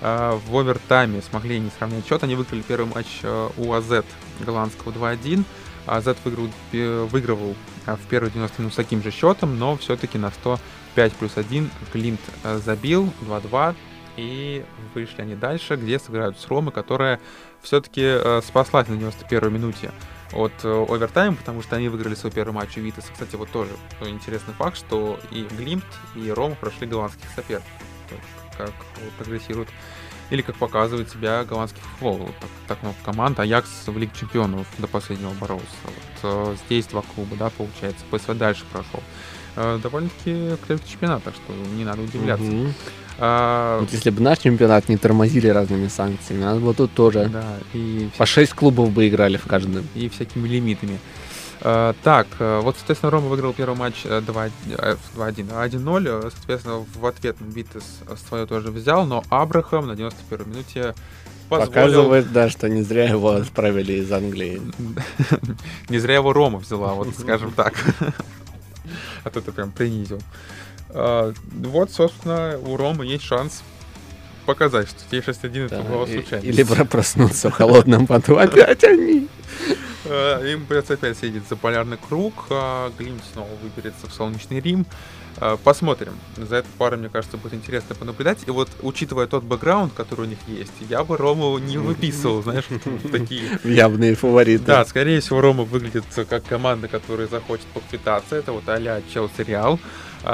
а, в овертайме смогли не сравнять счет. Они выиграли первый матч э, у АЗ голландского 2-1. АЗ выиграл, выигрывал в первые 90 минут с таким же счетом, но все-таки на 105 плюс 1 Глимт э, забил 2-2 И вышли они дальше, где сыграют с Ромой, которая все-таки э, спаслась на 91-й минуте от э, овертайма, потому что они выиграли свой первый матч у Витас. Кстати, вот тоже интересный факт, что и Глимт, и Рома прошли голландских соперников. Как прогрессирует или как показывает себя голландский футбол. Вот так, так много команд. Аякс в Лиге Чемпионов до последнего боролся. Вот, э, здесь два клуба, да, получается. ПСВ дальше прошел. Э, довольно-таки крепкий чемпионат, так что не надо удивляться. Угу. А... Вот если бы наш чемпионат не тормозили разными санкциями, надо было тут тоже да, и по 6 клубов бы играли в каждом. И всякими лимитами. Uh, так, uh, вот, соответственно, Рома выиграл первый матч 2-1, 1-0. Соответственно, в ответ Витес свое тоже взял, но Абрахам на 91-й минуте позволил... Показывает, да, что не зря его отправили из Англии. не зря его Рома взяла, вот скажем так. а то ты прям принизил. А, вот, собственно, у Ромы есть шанс показать, что T61 это была случайность. Или проснуться в холодном поту. Опять они! А, им придется опять сидеть за полярный круг, а Глим снова выберется в солнечный Рим. Посмотрим. За этой парой, мне кажется, будет интересно понаблюдать. И вот, учитывая тот бэкграунд, который у них есть, я бы Рому не выписывал, знаешь, такие... Явные фавориты. Да, скорее всего, Рома выглядит как команда, которая захочет поквитаться. Это вот а-ля Челси Реал.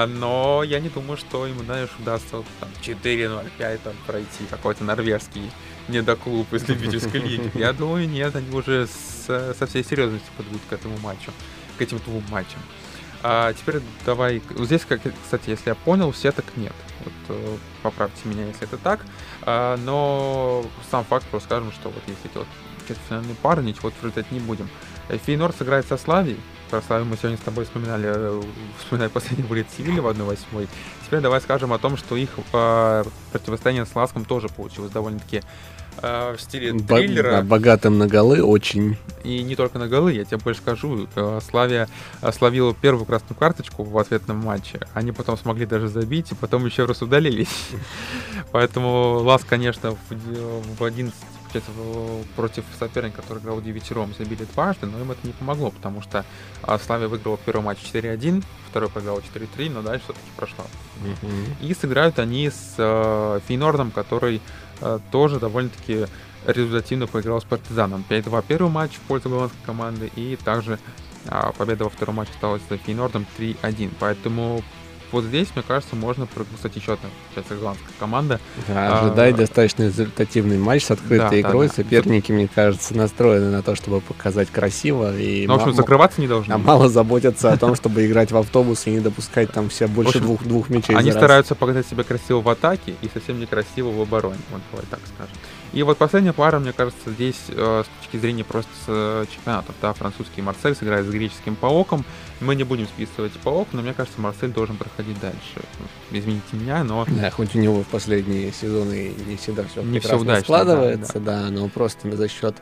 Но я не думаю, что им, знаешь, удастся вот, там 4-0, 5 там пройти какой-то норвежский недоклуб из любительской лиги. Я думаю, нет, они уже с, со всей серьезностью подойдут к этому матчу, к этим двум матчам. А теперь давай... Здесь, как, кстати, если я понял, все так нет. Вот, э, поправьте меня, если это так. А, но сам факт просто скажем, что вот если эти вот четвертьфинальные пары, ничего отвергать не будем. Э, Фейнор сыграет со Славией. Про Славию мы сегодня с тобой вспоминали, э, вспоминали последний вылет Севильи в 1-8. Теперь давай скажем о том, что их э, противостояние с Ласком тоже получилось довольно-таки э, в стиле триллера. Богатым на голы очень. И не только на голы, я тебе больше скажу. Э, Славия словила первую красную карточку в ответном матче. Они потом смогли даже забить, и потом еще раз удалились. Поэтому Лас, конечно, в 11 против соперника, который играл девятером, забили дважды, но им это не помогло, потому что а, Славия выиграла первый матч 4-1, второй проиграл 4-3, но дальше все-таки прошла. Mm-hmm. И сыграют они с э, Фейнордом, который Э, тоже довольно-таки результативно поиграл с Партизаном. 5-2 первый матч в пользу голландской команды, и также а, победа во втором матче осталась за Фейнордом 3-1. Поэтому вот здесь, мне кажется, можно кстати, еще одна получается, голландская команда. Да, ожидай а, достаточно результативный матч с открытой да, игрой. Да, да. Соперники, мне кажется, настроены на то, чтобы показать красиво. И ну, в общем, закрываться не должны. А мало заботятся о том, чтобы играть в автобус и не допускать там все больше общем, двух, двух мячей Они стараются показать себя красиво в атаке и совсем некрасиво в обороне. Вот давай так скажем. И вот последняя пара, мне кажется, здесь э, с точки зрения просто с э, чемпионатов, да, французский Марсель сыграет с греческим Паоком. Мы не будем списывать Паок, но мне кажется, Марсель должен проходить дальше. Извините меня, но... Да, хоть у него в последние сезоны не всегда все не все удачно складывается, да, да. да, но просто за счет,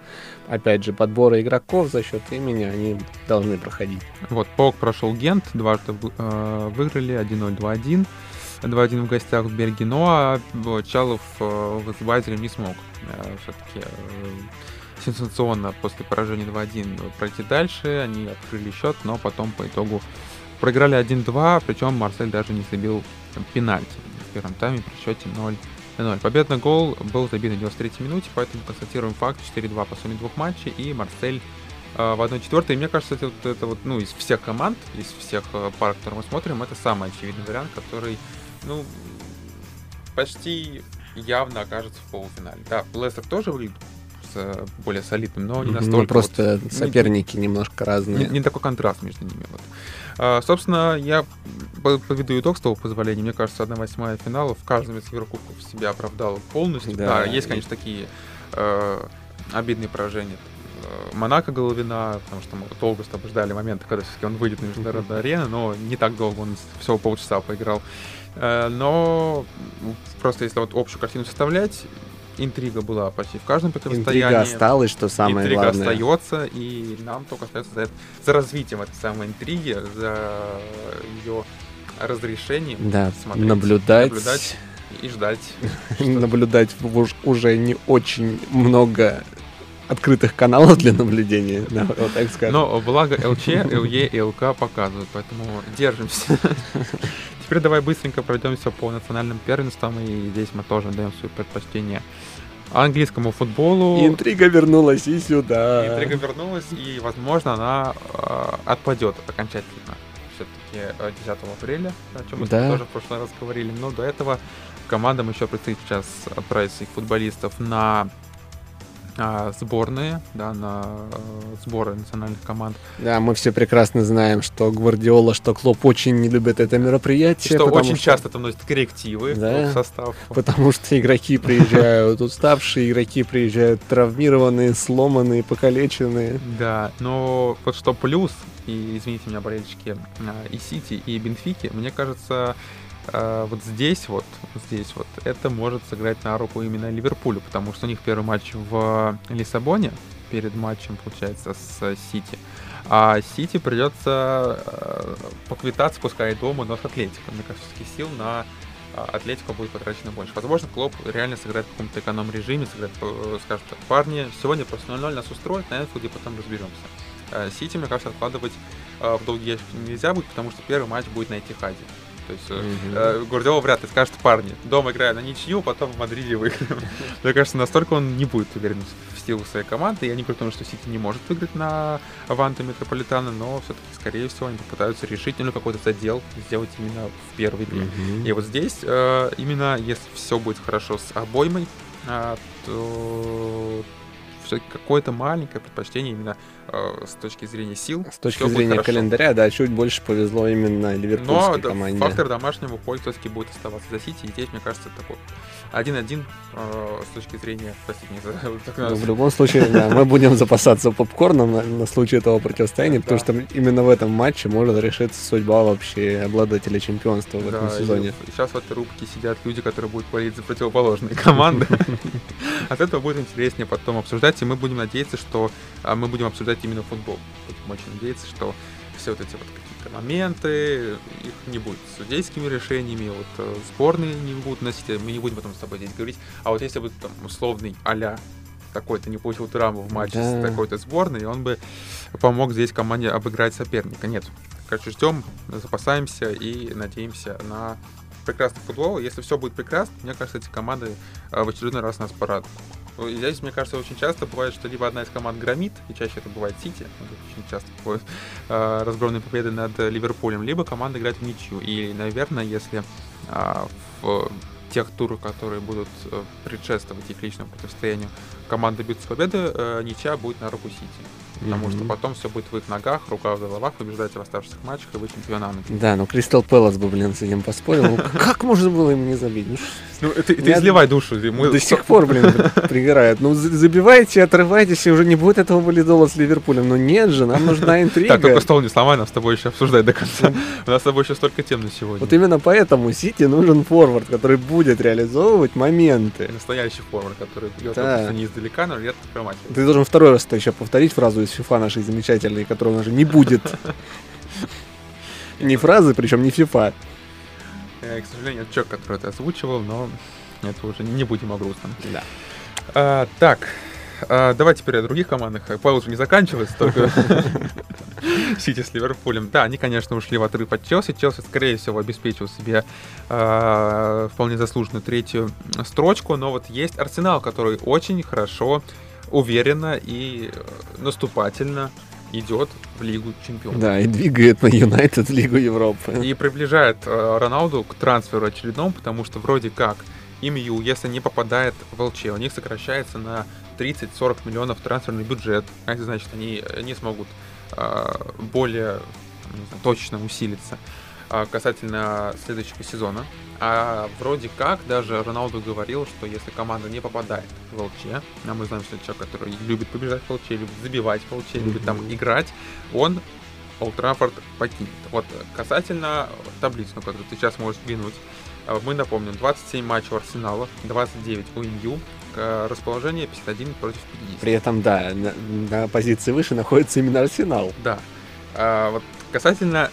опять же, подбора игроков, за счет имени они должны проходить. Вот, Паок прошел Гент, дважды э, выиграли, 1-0, 2-1. 2-1 в гостях в Бельгии, но а, Чалов э, вызывателем не смог э, все-таки э, сенсационно после поражения 2-1 пройти дальше. Они открыли счет, но потом по итогу проиграли 1-2, причем Марсель даже не забил пенальти в первом тайме при счете 0 0. Победный гол был забит на 93 минуте, поэтому констатируем факт 4-2 по сумме двух матчей, и Марсель э, в 1-4. И мне кажется, это, вот, это вот, ну, из всех команд, из всех э, пар, которые мы смотрим, это самый очевидный вариант, который ну, почти явно окажется в полуфинале. Да, Лестер тоже выглядит с более солидным, но не настолько. Ну, просто вот, соперники не, немножко разные. Не, не такой контраст между ними. Вот. А, собственно, я поведу итог с того позволения. Мне кажется, 1-8 финала в каждом из Еврокубков себя оправдал полностью. Да, да есть, конечно, такие э, обидные поражения. Э, Монако Головина, потому что мы долго с тобой ждали момента, когда все-таки он выйдет на международную арену, но не так долго, он всего полчаса поиграл. Э, но просто если вот общую картину составлять, интрига была почти в каждом противостоянии. Интрига осталась, что самое интрига главное. Интрига остается, и нам только остается за, за развитием этой самой интриги, за ее разрешением да, смотреть, наблюдать. наблюдать и ждать. Наблюдать уже не очень много открытых каналов для наблюдения, да, вот так скажем. Но благо ЛЧ, ЛЕ и ЛК показывают, поэтому держимся. Теперь давай быстренько пройдемся по национальным первенствам, и здесь мы тоже даем свое предпочтение английскому футболу. Интрига вернулась и сюда. Интрига вернулась, и, возможно, она э, отпадет окончательно. Все-таки 10 э, апреля, о чем мы да. тоже в прошлый раз говорили. Но до этого командам еще предстоит сейчас отправить своих футболистов на а, сборные, да, на э, сборы национальных команд. Да, мы все прекрасно знаем, что Гвардиола, что Клоп очень не любят это мероприятие. Что очень что... часто там носят коррективы да, в состав. Потому что игроки приезжают уставшие, игроки приезжают травмированные, сломанные, покалеченные. Да, но вот что плюс, и извините меня, болельщики а, и Сити, и Бенфики, мне кажется, а, вот здесь вот, здесь вот, это может сыграть на руку именно Ливерпулю, потому что у них первый матч в Лиссабоне перед матчем, получается, с Сити. А Сити придется э, поквитаться, пускай дома, но с Атлетиком. Мне кажется, сил на а, Атлетико будет потрачено больше. Возможно, Клоп реально сыграет в каком-то эконом-режиме, сыграет, э, скажет, парни, сегодня просто 0-0 нас устроит, на Энфилде потом разберемся. Э, Сити, мне кажется, откладывать в долгий ящик нельзя будет, потому что первый матч будет на Этихаде. То есть mm-hmm. э, Гвардиола вряд ли скажет, парни, дома играя на ничью, потом в Мадриде выиграем. Мне кажется, настолько он не будет уверен в силу своей команды. Я не говорю о том, что Сити не может выиграть на Аванта Метрополитана, но все-таки, скорее всего, они попытаются решить, ну, какой-то задел сделать именно в первой игре. Mm-hmm. И вот здесь, э, именно если все будет хорошо с обоймой, э, то все-таки какое-то маленькое предпочтение именно э, с точки зрения сил. С точки зрения календаря, да, чуть больше повезло именно ливерпульской Но, команде. фактор домашнего поля все-таки будет оставаться за Сити, и здесь, мне кажется, такой 1-1 э, с точки зрения, простите, не ну, В любом случае, да, мы будем запасаться попкорном на, на случай этого противостояния, потому что именно в этом матче может решиться судьба вообще обладателя чемпионства в этом сезоне. сейчас в этой рубке сидят люди, которые будут болеть за противоположные команды. От этого будет интереснее потом обсуждать, и мы будем надеяться, что а, мы будем обсуждать именно футбол. Будем очень надеяться, что все вот эти вот какие-то моменты, их не будет судейскими решениями, вот э, сборные не будут носить, мы не будем потом с тобой здесь говорить, а вот если бы там условный а такой-то не получил травму в матче да. с такой-то сборной, он бы помог здесь команде обыграть соперника. Нет. Короче, ждем, запасаемся и надеемся на прекрасный футбол. Если все будет прекрасно, мне кажется, эти команды э, в очередной раз нас порадуют. Здесь, мне кажется, очень часто бывает, что либо одна из команд громит, и чаще это бывает Сити, очень часто бывают э, разгромные победы над Ливерпулем, либо команда играет в ничью. И, наверное, если э, в тех турах, которые будут э, предшествовать их личному противостоянию, команда бьется победы, э, ничья будет на руку Сити. Потому mm-hmm. что потом все будет в их ногах, рука в головах, побеждать в оставшихся матчах и вы чемпионами. Да, ну Кристал Пэлас бы, блин, с этим поспорил. Ну, как можно было ему не забить? Ну, ну ты, изливай душу. Мы... До сих пор, блин, пригорает. Ну, забивайте, отрывайтесь, и уже не будет этого валидола с Ливерпулем. Но нет же, нам нужна интрига. Так, только стол не сломай, нам с тобой еще обсуждать до конца. У нас с тобой еще столько тем на сегодня. Вот именно поэтому Сити нужен форвард, который будет реализовывать моменты. Настоящий форвард, который бьет не издалека, но редко промахивается. Ты должен второй раз еще повторить фразу из FIFA нашей замечательной которого уже не будет. Не фразы, причем не FIFA. К сожалению, чек, который ты озвучивал, но это уже не будем о грустном. Да. А, так, а, давай теперь о других командах. Уже не заканчивается, только Сити с Ливерпулем. Да, они, конечно, ушли в отрыв от Челси. Челси, скорее всего, обеспечил себе э, вполне заслуженную третью строчку. Но вот есть Арсенал, который очень хорошо, уверенно и наступательно идет в Лигу Чемпионов. Да, и двигает на Юнайтед в Лигу Европы. И приближает э, Роналду к трансферу очередному, потому что вроде как МЮ, если не попадает в ЛЧ, у них сокращается на 30-40 миллионов трансферный бюджет. А это значит, они не смогут э, более знаю, точно усилиться э, касательно следующего сезона. А вроде как даже Роналду говорил, что если команда не попадает в ЛЧ, а мы знаем, что это человек, который любит побежать в ЛЧ, любит забивать в ЛЧ, любит там играть, он Олд Траффорд покинет. Вот касательно таблицы, на которую ты сейчас можешь взглянуть, э, мы напомним, 27 матчей у Арсенала, 29 у МЮ, расположение 51 против 50. При этом, да, на, на позиции выше находится именно Арсенал. Да. А, вот касательно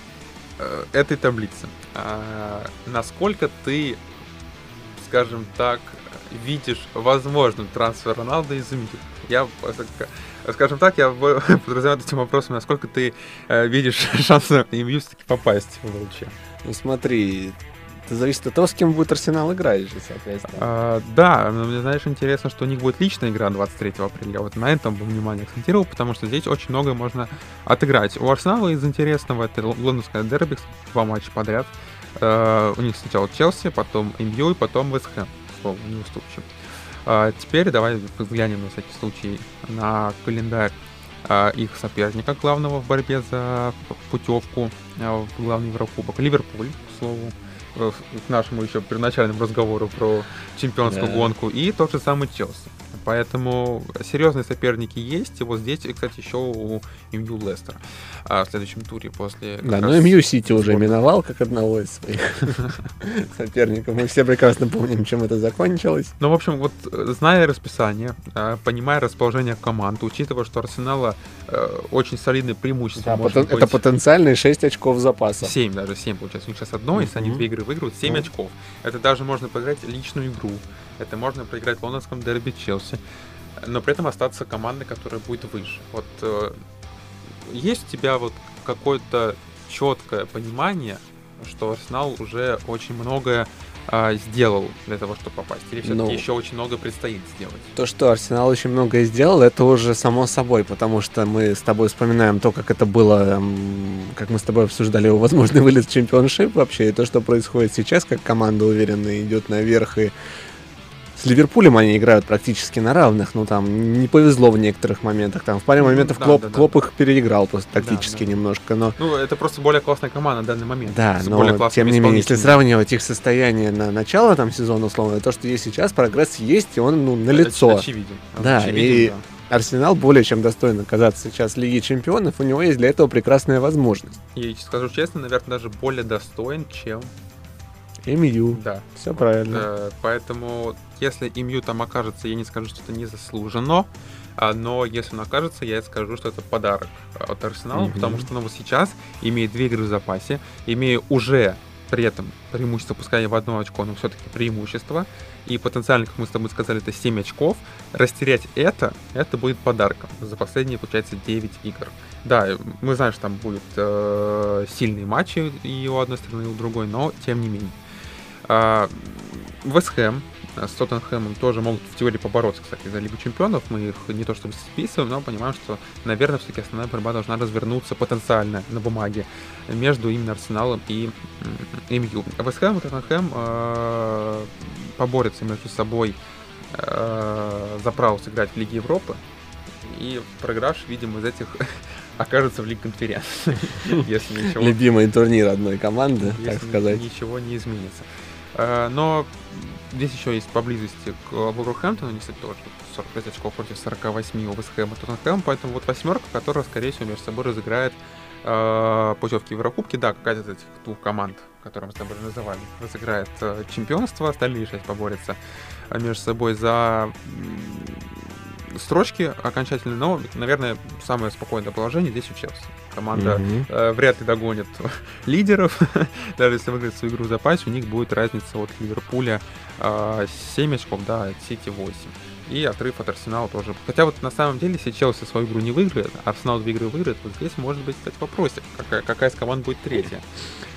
этой таблицы. А, насколько ты, скажем так, видишь возможным трансфер Роналда из МЮ? Я, скажем так, я подразумеваю этим вопросом, насколько ты э, видишь шансы МЮ все-таки попасть в ЛЧ. Ну смотри, это зависит от того, с кем будет Арсенал играть же, соответственно. А, да, мне, знаешь, интересно, что у них будет личная игра 23 апреля. Вот на этом бы внимание акцентировал, потому что здесь очень многое можно отыграть. У Арсенала из интересного это лондонская дерби, два матча подряд. Uh, у них сначала Челси, потом МЮ и потом Вест Хэм. Слово не уступчив. Uh, теперь давай взглянем на всякий случай на календарь uh, их соперника главного в борьбе за путевку в главный Еврокубок. Ливерпуль, к слову к нашему еще первоначальному разговору про чемпионскую да. гонку, и тот же самый Челси. Поэтому серьезные соперники есть. И вот здесь, кстати, еще у МЮ Лестера а в следующем туре после... Да, но МЮ Сити уже миновал как одного из своих соперников. Мы все прекрасно помним, чем это закончилось. Ну, в общем, вот зная расписание, а, понимая расположение команд, учитывая, что Арсенала э, очень солидное преимущество. Да, потен... быть... Это потенциальные 6 очков запаса. 7 даже, 7 получается. У них сейчас одно, если они две игры выиграют, 7 очков. Это даже можно поиграть личную игру. Это можно проиграть в лондонском дерби Челси, но при этом остаться командой, которая будет выше. Вот э, есть у тебя вот какое-то четкое понимание, что Арсенал уже очень многое а, сделал для того, чтобы попасть? Или все-таки ну, еще очень много предстоит сделать? То, что Арсенал очень многое сделал, это уже само собой, потому что мы с тобой вспоминаем то, как это было, как мы с тобой обсуждали его возможный вылет в чемпионшип вообще, и то, что происходит сейчас, как команда уверенно идет наверх и с Ливерпулем они играют практически на равных, ну там не повезло в некоторых моментах, там в паре ну, моментов да, Клоп, да, да. Клоп их переиграл просто тактически да, да. немножко, но... Ну это просто более классная команда на данный момент. Да, но тем не менее, если сравнивать их состояние на начало там сезона, условно, то, что есть сейчас, прогресс есть, и он ну, на лицо. Очевиден. Да, очевиден, и да. Арсенал более чем достойно оказаться сейчас в Лиге Чемпионов, у него есть для этого прекрасная возможность. И скажу честно, наверное, даже более достоин, чем МЮ. Да. Все правильно. Э, поэтому, если МЮ там окажется, я не скажу, что это не заслужено, а, но если он окажется, я скажу, что это подарок от Арсенала, mm-hmm. потому что ну, вот сейчас, имея две игры в запасе, имея уже при этом преимущество, пускай в одно очко, но все-таки преимущество, и потенциально, как мы с тобой сказали, это 7 очков, растерять это, это будет подарком за последние, получается, 9 игр. Да, мы знаем, что там будут э, сильные матчи и у одной стороны, и у другой, но тем не менее. А, Вест Хэм с Тоттенхэмом тоже могут в теории побороться, кстати, за Лигу Чемпионов. Мы их не то чтобы списываем, но понимаем, что, наверное, все-таки основная борьба должна развернуться потенциально на бумаге между именно Арсеналом и МЮ. Вест Хэм и Тоттенхэм э, поборются между собой э, за право сыграть в Лиге Европы. И проиграш, видимо, из этих окажется в Лиге Конференции. Если ничего... Любимый турнир одной команды, так сказать. ничего не изменится. Э, но здесь еще есть поблизости к Вулверхэмптону, они, кстати, тоже 45 очков против 48 у Вестхэма Тоттенхэма, поэтому вот восьмерка, которая, скорее всего, между собой разыграет э, путевки в Еврокубки, да, какая-то из этих двух команд, которые мы с тобой называли, разыграет э, чемпионство, остальные шесть поборются э, между собой за строчки окончательные, но, наверное, самое спокойное положение здесь у Челси. Команда mm-hmm. э, вряд ли догонит лидеров, даже если выиграет свою игру в запасе, у них будет разница от Ливерпуля э, 7 очков, да, от Сити 8 и отрыв от Арсенала тоже. Хотя вот на самом деле, если Челси свою игру не выиграет, Арсенал две игры выиграет, вот здесь может быть, кстати, вопросик, какая, какая из команд будет третья.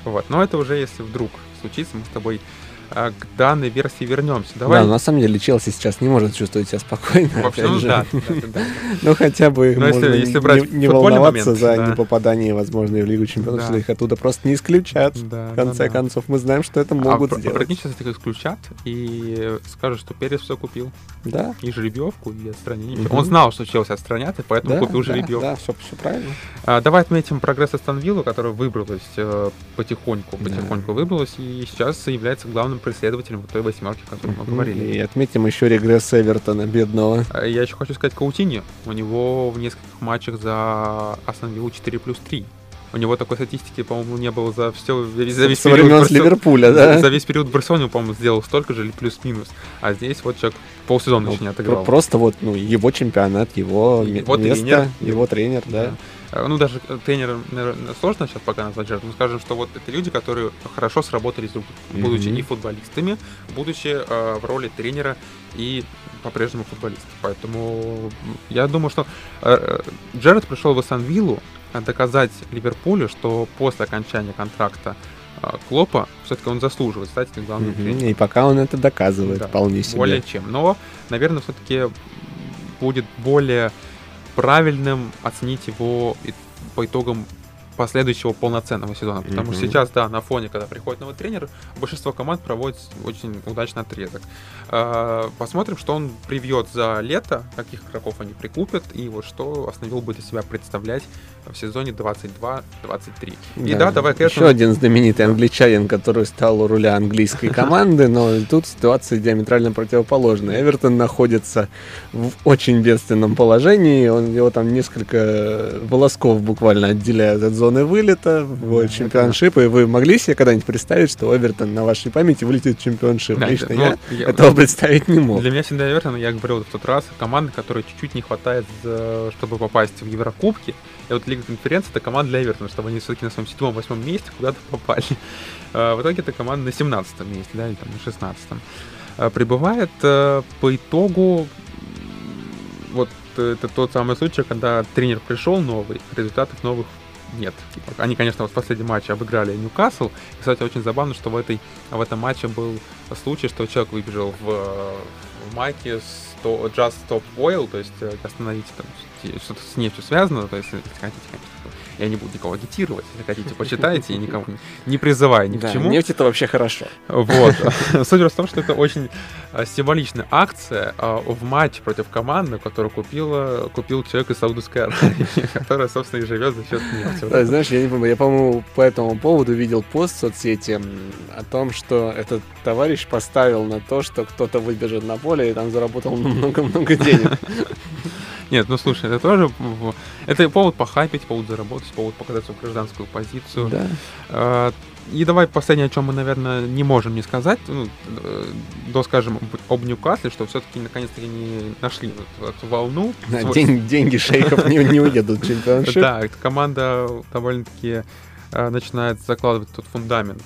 Вот. Но это уже если вдруг случится, мы с тобой а, к данной версии вернемся. Давай. Да, на самом деле Челси сейчас не может чувствовать себя спокойно. Вообще, ну, да, да, да. Ну хотя бы Но можно если, если брать не, не волноваться момент, за да. непопадание, возможно, в Лигу Чемпионов, да. что их оттуда просто не исключат. Да, в конце да, концов, мы знаем, что это могут а, сделать. Прикинь, сейчас их исключат и скажут, что Перес все купил. Да. И жеребьевку, и отстранение. Угу. Он знал, что Челси отстранят, и поэтому да, купил да, жеребьевку. Да, все, все правильно. А, давай отметим прогресс Астон Виллу, которая выбралась э, потихоньку, потихоньку да. выбралась, и сейчас является главным преследователем в той восьмерке, о которой мы говорили. И отметим еще регресс Эвертона, бедного. А, я еще хочу сказать Каутини. У него в нескольких матчах за Астон Виллу 4 плюс 3. У него такой статистики, по-моему, не было за все за весь период. Барселон... Ливерпуля, да? За, за весь период Барселоны, по-моему, сделал столько же или плюс-минус. А здесь вот человек полсезона ну, еще не отыграл. Просто вот ну, его чемпионат, его, его место, тренер. его тренер, да. да. Э, ну, даже тренера, наверное, сложно сейчас пока назвать жертву, но скажем, что вот это люди, которые хорошо сработались друг mm-hmm. будучи и футболистами, будучи э, в роли тренера и по-прежнему футболист. Поэтому я думаю, что э, э Джеред пришел в Астон доказать Ливерпулю, что после окончания контракта э, Клопа все-таки он заслуживает стать главным тренером. И пока он это доказывает да, вполне себе. Более чем. Но, наверное, все-таки будет более правильным оценить его по итогам последующего полноценного сезона. Потому mm-hmm. что сейчас, да, на фоне, когда приходит новый тренер, большинство команд проводит очень удачный отрезок. А, посмотрим, что он привьет за лето, каких игроков они прикупят, и вот что Астон Вилла будет из себя представлять в сезоне 22-23. И да, давай к этому... Еще один знаменитый англичанин, который стал у руля английской команды, но тут ситуация диаметрально противоположная. Эвертон находится в очень бедственном положении, он его там несколько волосков буквально отделяют от зоны вылета в чемпионшип, и вы могли себе когда-нибудь представить, что Эвертон на вашей памяти вылетит в чемпионшип? Да, Лично ну, я, я этого представить не мог. Для меня всегда Эвертон, я говорил в тот раз, команда, которой чуть-чуть не хватает, чтобы попасть в Еврокубки, и вот Лига конференции это команда для Эвертона, чтобы они все-таки на своем седьмом-восьмом месте куда-то попали. А, в итоге это команда на 17 месте, да, или там на 16 а, прибывает а, по итогу вот это тот самый случай, когда тренер пришел новый, результатов новых нет. Они, конечно, вот в последнем матче обыграли Ньюкасл. Кстати, очень забавно, что в, этой, в этом матче был случай, что человек выбежал в, в майке с Just Stop Oil, то есть э, остановите там что-то с нефтью связано, то есть, если хотите, конечно, я не буду никого агитировать, если хотите, почитайте, и никого не призываю ни к чему. Нефть это вообще хорошо. Вот. Суть в том, что это очень а, символичная акция а, в матче против команды, которую купила, купил человек из Саудовской Аравии, которая, собственно, и живет за счет нефти. Да, знаешь, я не помню, я, по-моему, по этому поводу видел пост в соцсети о том, что этот товарищ поставил на то, что кто-то выбежит на поле и там заработал много-много денег. Нет, ну слушай, это тоже это повод похайпить, повод заработать, повод показать свою гражданскую позицию. Да. А, и давай последнее, о чем мы, наверное, не можем не сказать, ну, э, до, скажем, об Ньюкасле, что все-таки наконец-таки не нашли вот эту волну. Да, свой... день, деньги шейхов не, не уедут в чемпионшип. Да, команда довольно-таки э, начинает закладывать тот фундамент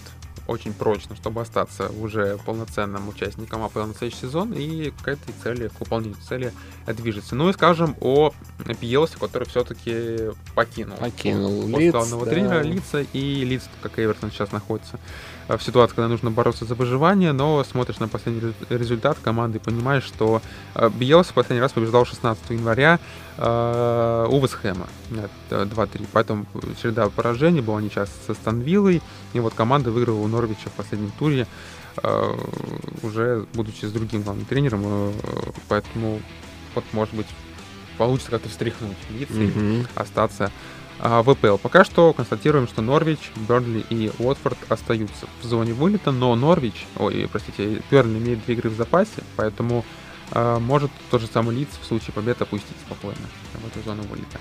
очень прочно, чтобы остаться уже полноценным участником АПЛ на следующий сезон и к этой цели, к выполнению цели движется. Ну и скажем о Пьелсе, который все-таки покинул. Покинул Лиц, главного да. тренера Лица и Лиц, как Эвертон сейчас находится в ситуации, когда нужно бороться за выживание, но смотришь на последний результат команды и понимаешь, что э, Биелс в последний раз побеждал 16 января э, у Вестхэма 2-3. Поэтому череда поражений была не сейчас со Станвиллой, и вот команда выиграла у Норвича в последнем туре, э, уже будучи с другим главным тренером, поэтому вот может быть получится как-то встряхнуть лица mm-hmm. и остаться а, ВПЛ. Пока что констатируем, что Норвич, Бернли и Уотфорд остаются в зоне вылета, но Норвич, ой, простите, Бернли имеет две игры в запасе, поэтому э, может тот же самый Лиц в случае победы опустить спокойно в эту зону вылета.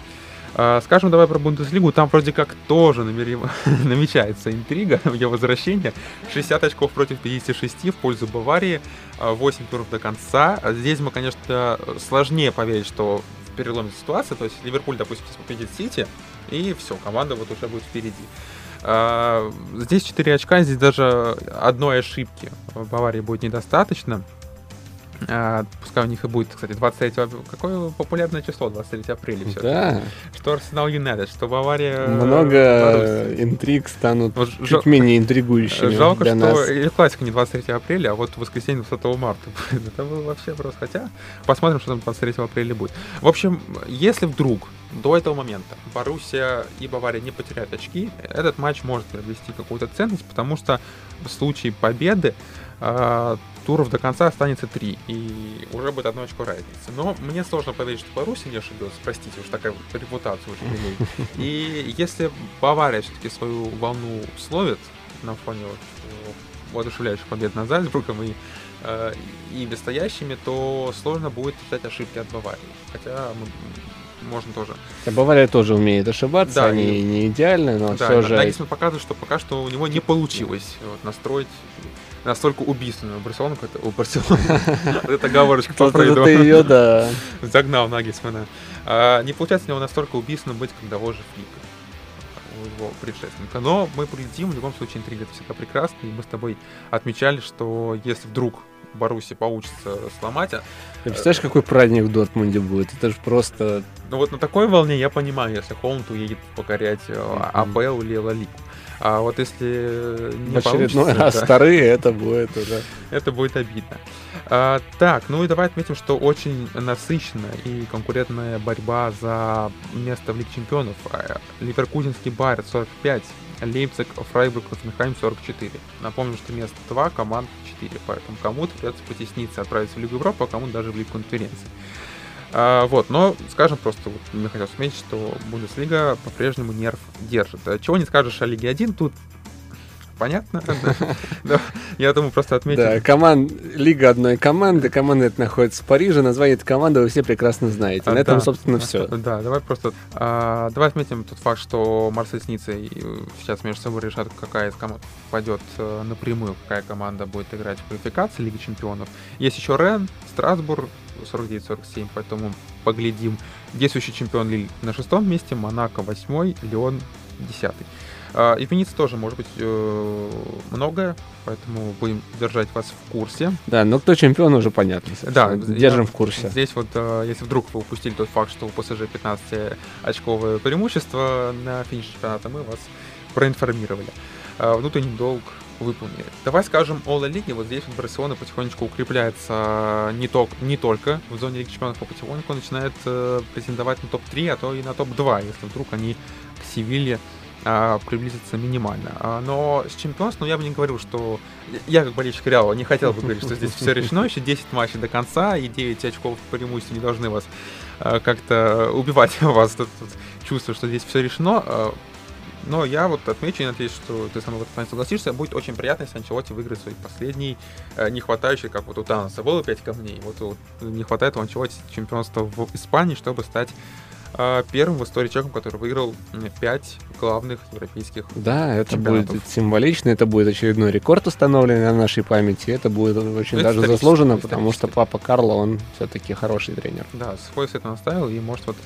Э, скажем давай про Бундеслигу, там вроде как тоже намерим... намечается интрига в ее возвращении. 60 очков против 56 в пользу Баварии, 8 туров до конца. Здесь мы, конечно, сложнее поверить, что переломится ситуация, то есть Ливерпуль, допустим, победит Сити, и все, команда вот уже будет впереди. А, здесь 4 очка, здесь даже одной ошибки в Баварии будет недостаточно. А, пускай у них и будет, кстати, 23 Какое популярное число 23 апреля все Да. Что Арсенал Юнайтед, что Бавария... Много интриг станут вот чуть жал... менее интригующими Жалко, для что нас. или классика не 23 апреля, а вот воскресенье 20 марта. Это было вообще просто. Хотя посмотрим, что там 23 апреля будет. В общем, если вдруг до этого момента Боруссия и Бавария не потеряют очки, этот матч может приобрести какую-то ценность, потому что в случае победы э, туров до конца останется три, и уже будет одно очко разницы. Но мне сложно поверить, что Боруссия не ошибется, простите, уж такая репутация уже имеет. И если Бавария все-таки свою волну словит на фоне вот воодушевляющих побед над Зальцбургом и, э, и настоящими, то сложно будет ждать ошибки от Баварии. Хотя можно тоже. А Бавария тоже умеет ошибаться, Да, они и- не идеальны, но Да, все же... Нагельсман показывает, что пока что у него не получилось вот, настроить настолько убийственную Барселону, это, у Барселоны, это оговорочка по Фрейду. ее, да. загнал Нагельсмана. А, не получается у него настолько убийственно быть, как того же Флика его предшественника. Но мы полетим, в любом случае интрига это всегда прекрасно, и мы с тобой отмечали, что если вдруг Баруси получится сломать, а, Ты представляешь, какой праздник в Дортмунде будет? Это же просто... ну вот на такой волне я понимаю, если Холмт уедет покорять э, Мгм. АПЛ или Ла Лигу. А вот если не очередной получится, раз да, вторые, это будет уже... это будет обидно. А, так, ну и давай отметим, что очень насыщенная и конкурентная борьба за место в Лиге Чемпионов. А, Ливеркузинский Байер 45, Лейпциг, Фрайбург, Хофенхайм 44. Напомню, что место 2, команд 4, поэтому кому-то придется потесниться, отправиться в Лигу Европы, а кому-то даже в Лигу Конференции. А, вот, но скажем просто, вот, мне хотелось отметить, что Бундеслига по-прежнему нерв держит. А Чего не скажешь о Лиге 1, тут понятно. Я думаю, просто отметить. Да, команд... Лига одной команды, команда эта находится в Париже, название этой команды вы все прекрасно знаете. А, На этом, да. собственно, все. Да, давай просто... а, давай отметим тот факт, что Марсель с Ниццей э, сейчас между собой решат, какая из команд пойдет э, напрямую, какая команда будет играть в квалификации Лиги Чемпионов. Есть еще Рен, Страсбург 49-47, поэтому поглядим. Действующий чемпион Лиль на шестом месте, Монако восьмой, Леон десятый. А, И Венец тоже может быть э, многое, поэтому будем держать вас в курсе. Да, но кто чемпион, уже понятно. Да. Держим я- в курсе. Здесь вот, э, если вдруг вы упустили тот факт, что у ПСЖ 15-очковое преимущество на финише чемпионата, мы вас проинформировали. Э, Внутренний долг выполнили. Давай скажем о Ла Лиге. Вот здесь вот Барселона потихонечку укрепляется не, ток, не только в зоне Лиги Чемпионов, а потихоньку начинает э, претендовать на топ-3, а то и на топ-2, если вдруг они к Севилье а, приблизиться минимально. А, Но с чемпионством я бы не говорил, что... Я, как болельщик Реала, не хотел бы говорить, что здесь все решено. Еще 10 матчей до конца, и 9 очков преимущества не должны вас а, как-то убивать у вас тут, тут чувство, что здесь все решено. Но я вот отмечу и надеюсь, что ты со мной в этом плане согласишься. Будет очень приятно, если Анчелоти выиграет свой последний, э, не как вот у Таноса было 5 камней. Вот, вот не хватает у Анчелоти чемпионства в Испании, чтобы стать первым в истории человеком, который выиграл 5 главных европейских Да, это чемпионатов. будет символично, это будет очередной рекорд установленный на нашей памяти. Это будет очень Ну, даже исторически, заслуженно, потому что папа Карло, он все-таки хороший тренер. Да, свой свет он оставил, и может вот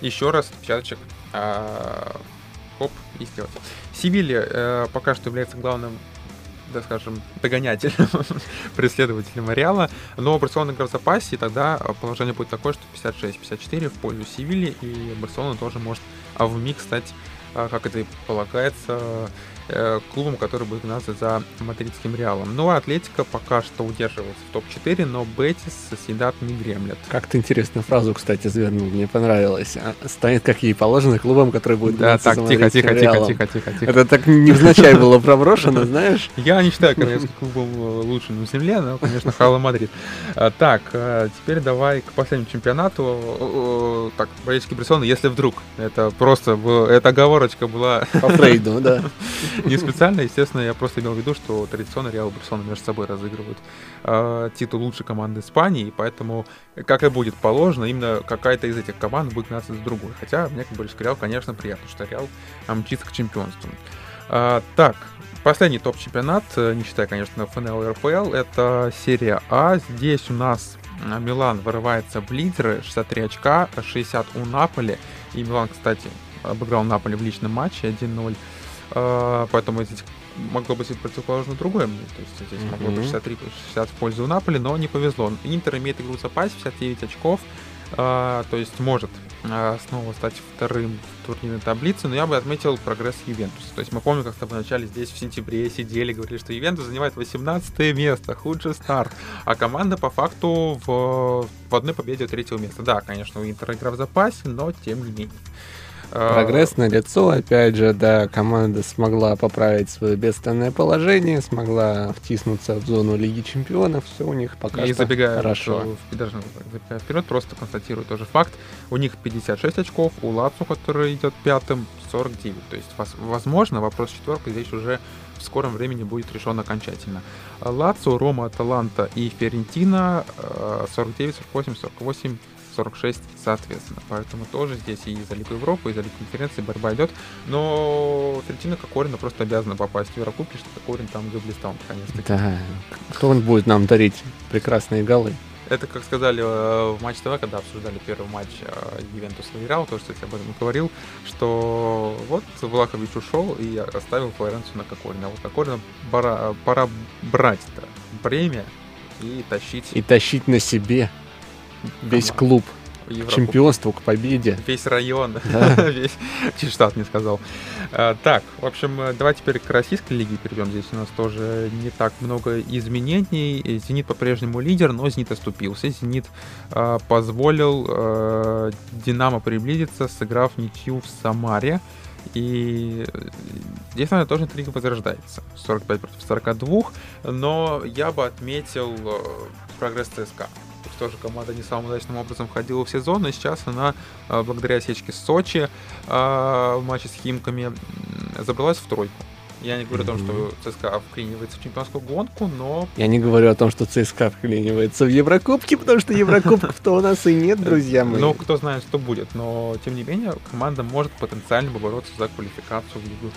еще раз печаточек а, хоп, и сделать. Севилья э, пока что является главным да, скажем, догонятелем, преследователем Реала, но Барселона играет в запасе, и тогда положение будет такое, что 56-54 в пользу Севильи, и Барселона тоже может а, в миг стать, а, как это и полагается, клубом, который будет гнаться за мадридским Реалом. Ну, а Атлетика пока что удерживается в топ-4, но Бетис Соседат не дремлет. Как ты интересную фразу, кстати, завернул, мне понравилось. А, Станет, как ей положено, клубом, который будет Да, гнаться так, за тихо, тихо, тихо, Реалом. тихо, тихо, тихо. Это так невзначай было проброшено, знаешь? Я не считаю королевским клубом э, лучшим на земле, но, конечно, Hala Madrid. А, Так, э, теперь давай к последнему чемпионату. Э, э, Так, болельщики Барселоны, если вдруг, это просто, эта оговорочка была По Фрейду, да. не специально, естественно, я просто имел в виду, что традиционно Реал и Барселона между собой разыгрывают э, титул лучшей команды Испании, и поэтому, как и будет положено, именно какая-то из этих команд будет гнаться с другой. Хотя мне, как болельщик Реал, конечно, приятно, что Реал мчится к чемпионству. А, так, последний топ-чемпионат, э, не считая, конечно, ФНЛ и РПЛ, это серия А. Здесь у нас а, Милан вырывается в лидеры, 63 очка, 60 у Наполи. И Милан, кстати, обыграл Наполи в личном матче 1-0. А, Поэтому здесь могло быть противоположно другое. То есть здесь могло быть Мгм. 63 60 в пользу Наполи, но не повезло. Интер имеет игру в запасе, 59 очков. а, то есть может а, снова стать вторым в турнирной таблице, но я бы отметил прогресс Ювентуса. То есть мы помним, как в начале здесь в сентябре сидели, говорили, что Ювентус занимает 18 место, худший старт, а команда по факту в, в одной победе от третьего места. Да, конечно, у Интера игра в запасе, но тем не менее. А, Прогресс на лицо, опять же, да, команда смогла поправить свое бедственное положение, смогла втиснуться в зону Лиги Чемпионов, все у них пока И что забегая, хорошо. э, даже вперед, просто констатирую тоже факт. У них 56 очков, у Лацу, который идет пятым, 49. То есть, воз- возможно, вопрос с четверкой здесь уже в скором времени будет решен окончательно. Лацо, Рома, Аталанта и Ферентина э, 49, 48, 48, 46 соответственно. Поэтому тоже здесь и за Лигу Европы, и за Лигу конференции борьба идет. Но Ферентина Кокорина просто обязана попасть в Еврокубки, что Кокорин там заблистал наконец-таки. Да, кто он будет нам дарить прекрасные голы? Это, как сказали э, в Матч ТВ, когда обсуждали первый матч э, Ювентус выиграл, тоже, кстати, об этом говорил, что вот Влахович ушел и оставил Флоренцию на Кокорина. Вот Кокорина пора, пора брать-то бремя и тащить... И тащить на себе весь клуб. Европу. Чемпионству, к победе. Весь район. Весь. Чуть штат не сказал. А, так, в общем, давай теперь к российской лиге перейдем. Здесь у нас тоже не так много изменений. Зенит по-прежнему лидер, но Зенит оступился. Зенит а, позволил а, Динамо приблизиться, сыграв ничью в Самаре. И здесь, наверное, тоже интрига возрождается. 45 против 42. Но я бы отметил прогресс ЦСКА тоже команда не самым удачным образом входила в сезон, и сейчас она, а, благодаря осечке Сочи а, в матче с Химками, забралась в тройку. Я не говорю mm-hmm. о том, что ЦСКА вклинивается в чемпионскую гонку, но... Я не говорю о том, что ЦСКА вклинивается в Еврокубки, потому что Еврокубков-то у нас и нет, друзья мои. Ну, кто знает, что будет. Но, тем не менее, команда может потенциально побороться за квалификацию в Лигу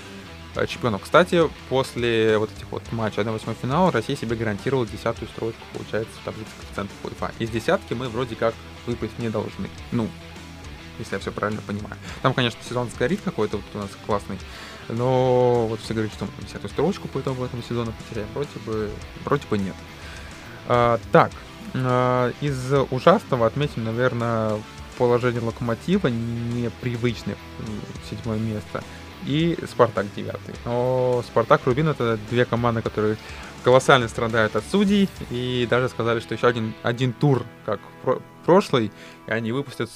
чемпионов. Кстати, после вот этих вот матчей 1-8 финала Россия себе гарантировала десятую строчку, получается, в таблице коэффициентов UEFA. Из десятки мы вроде как выпасть не должны. Ну, если я все правильно понимаю. Там, конечно, сезон сгорит какой-то, вот у нас классный, но вот все говорят, что мы десятую строчку по итогу этого сезона потеряем. Вроде бы, вроде бы нет. А, так, а, из ужасного отметим, наверное, положение локомотива, непривычное седьмое место и Спартак 9. Но Спартак Рубин это две команды, которые колоссально страдают от судей, и даже сказали, что еще один, один тур, как прошлый, и они выпустят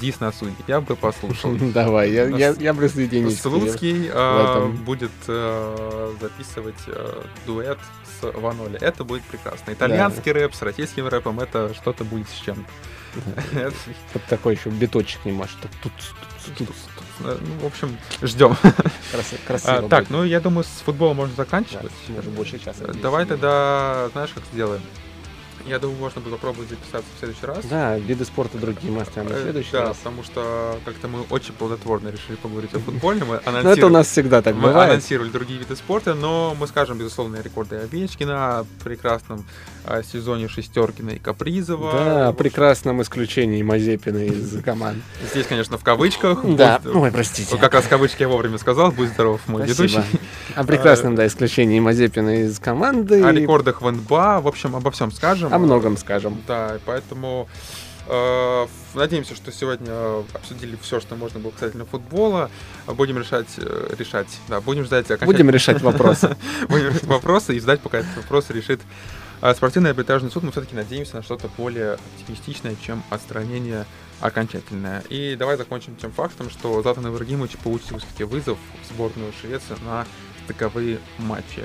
дис на судей. Я бы послушал. Давай, я, я, я присоединюсь. Слуцкий э, будет э, записывать э, дуэт с Ваноли. Это будет прекрасно. Итальянский да. рэп с российским рэпом, это что-то будет с чем-то. Вот такой еще биточек немножко. Тут, тут, ну, в общем, ждем. Красиво. А, так, ну я думаю, с футболом можно заканчивать. Да, больше часа. Давай тогда, знаешь, как сделаем? Я думаю, можно будет попробовать записаться в следующий раз. Да, виды спорта другие мы оставим на э, следующий да, раз. потому что как-то мы очень плодотворно решили поговорить о футболе. Мы ну, это у нас всегда так бывает. Мы анонсировали другие виды спорта, но мы скажем, безусловно, рекорды Овечкина, прекрасном а, сезоне Шестеркина и Капризова. Да, о прекрасном исключении Мазепина из команд. Здесь, конечно, в кавычках. Да, ой, простите. Как раз кавычки я вовремя сказал, будь здоров, мой ведущий. О прекрасном, да, исключении Мазепина из команды. О рекордах в НБА, в общем, обо всем скажем. О многом скажем. Да, поэтому э, надеемся, что сегодня обсудили все, что можно было касательно футбола. Будем решать, э, решать, да, будем ждать Будем решать вопросы. Будем решать вопросы и ждать, пока этот вопрос решит э, спортивный арбитражный суд. Мы все-таки надеемся на что-то более оптимистичное, чем отстранение окончательное. И давай закончим тем фактом, что Златан Ибрагимович получил все-таки вызов в сборную Швеции на таковые матчи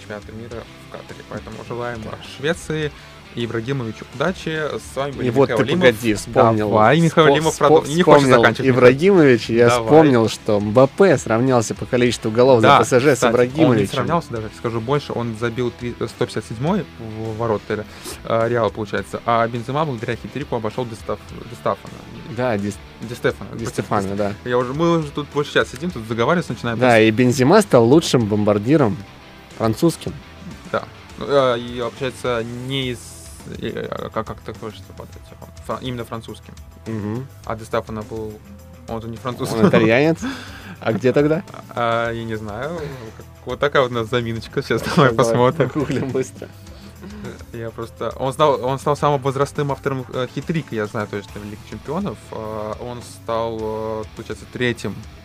чемпионата мира в Катаре. Поэтому желаем Швеции и Ибрагимовичу удачи. С вами был И вот ты погоди, вспомнил. Давай, Михаил Алимов продол... Не хочешь заканчивать. Ибрагимович, я Давай. вспомнил, что Мбаппе сравнялся по количеству голов да, за ПСЖ кстати, с Ибрагимовичем. Он не сравнялся даже, скажу больше, он забил 157 в ворота э, Реала, получается, а Бензема благодаря хитрику обошел Дестаф... Дестафана. Да, Дис... Дестефана. Дестефана, да. Я уже, мы уже тут больше сейчас сидим, тут заговариваемся, начинаем. Да, и Бензима стал лучшим бомбардиром французским. Да. Ну, э, и, получается, не из а как, как такое что Фра, именно французским. Угу. А Де Стефано был... Он же не француз. Он итальянец? А где тогда? А, я не знаю. Вот такая вот у нас заминочка. Сейчас давай посмотрим. Гуглим быстро. Я просто... Он стал, он стал самым возрастным автором э, хитрика, я знаю точно, в Лиге Чемпионов. Э, он стал, э, получается, третьим а,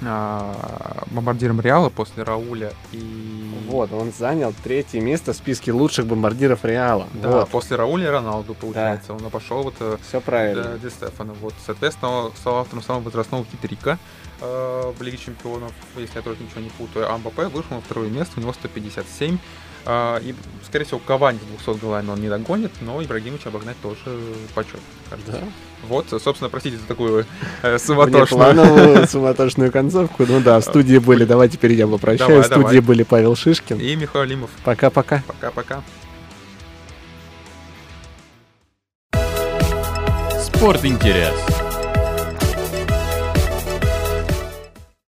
бомбардиром Реала после Рауля и... Вот, он занял третье место в списке лучших бомбардиров Реала. Да, вот. после Рауля и Роналду, получается. Да. Он пошел вот... Э, Все правильно. Да, Ди Стефана. Вот, соответственно, стал автором самого возрастного хитрика э, в Лиге Чемпионов, если я тоже ничего не путаю. А МБП вышел на второе место, у него 157. Uh, и, скорее всего, Кавани 200 голами он не догонит, но Ибрагимович обогнать тоже почет, кажется. Да. Вот, собственно, простите за такую э, суматошную... суматошную концовку. Ну да, в студии были, давай теперь я попрощаюсь. Давай, в студии давай. были Павел Шишкин. И Михаил Лимов. Пока-пока. Пока-пока. Спорт интерес.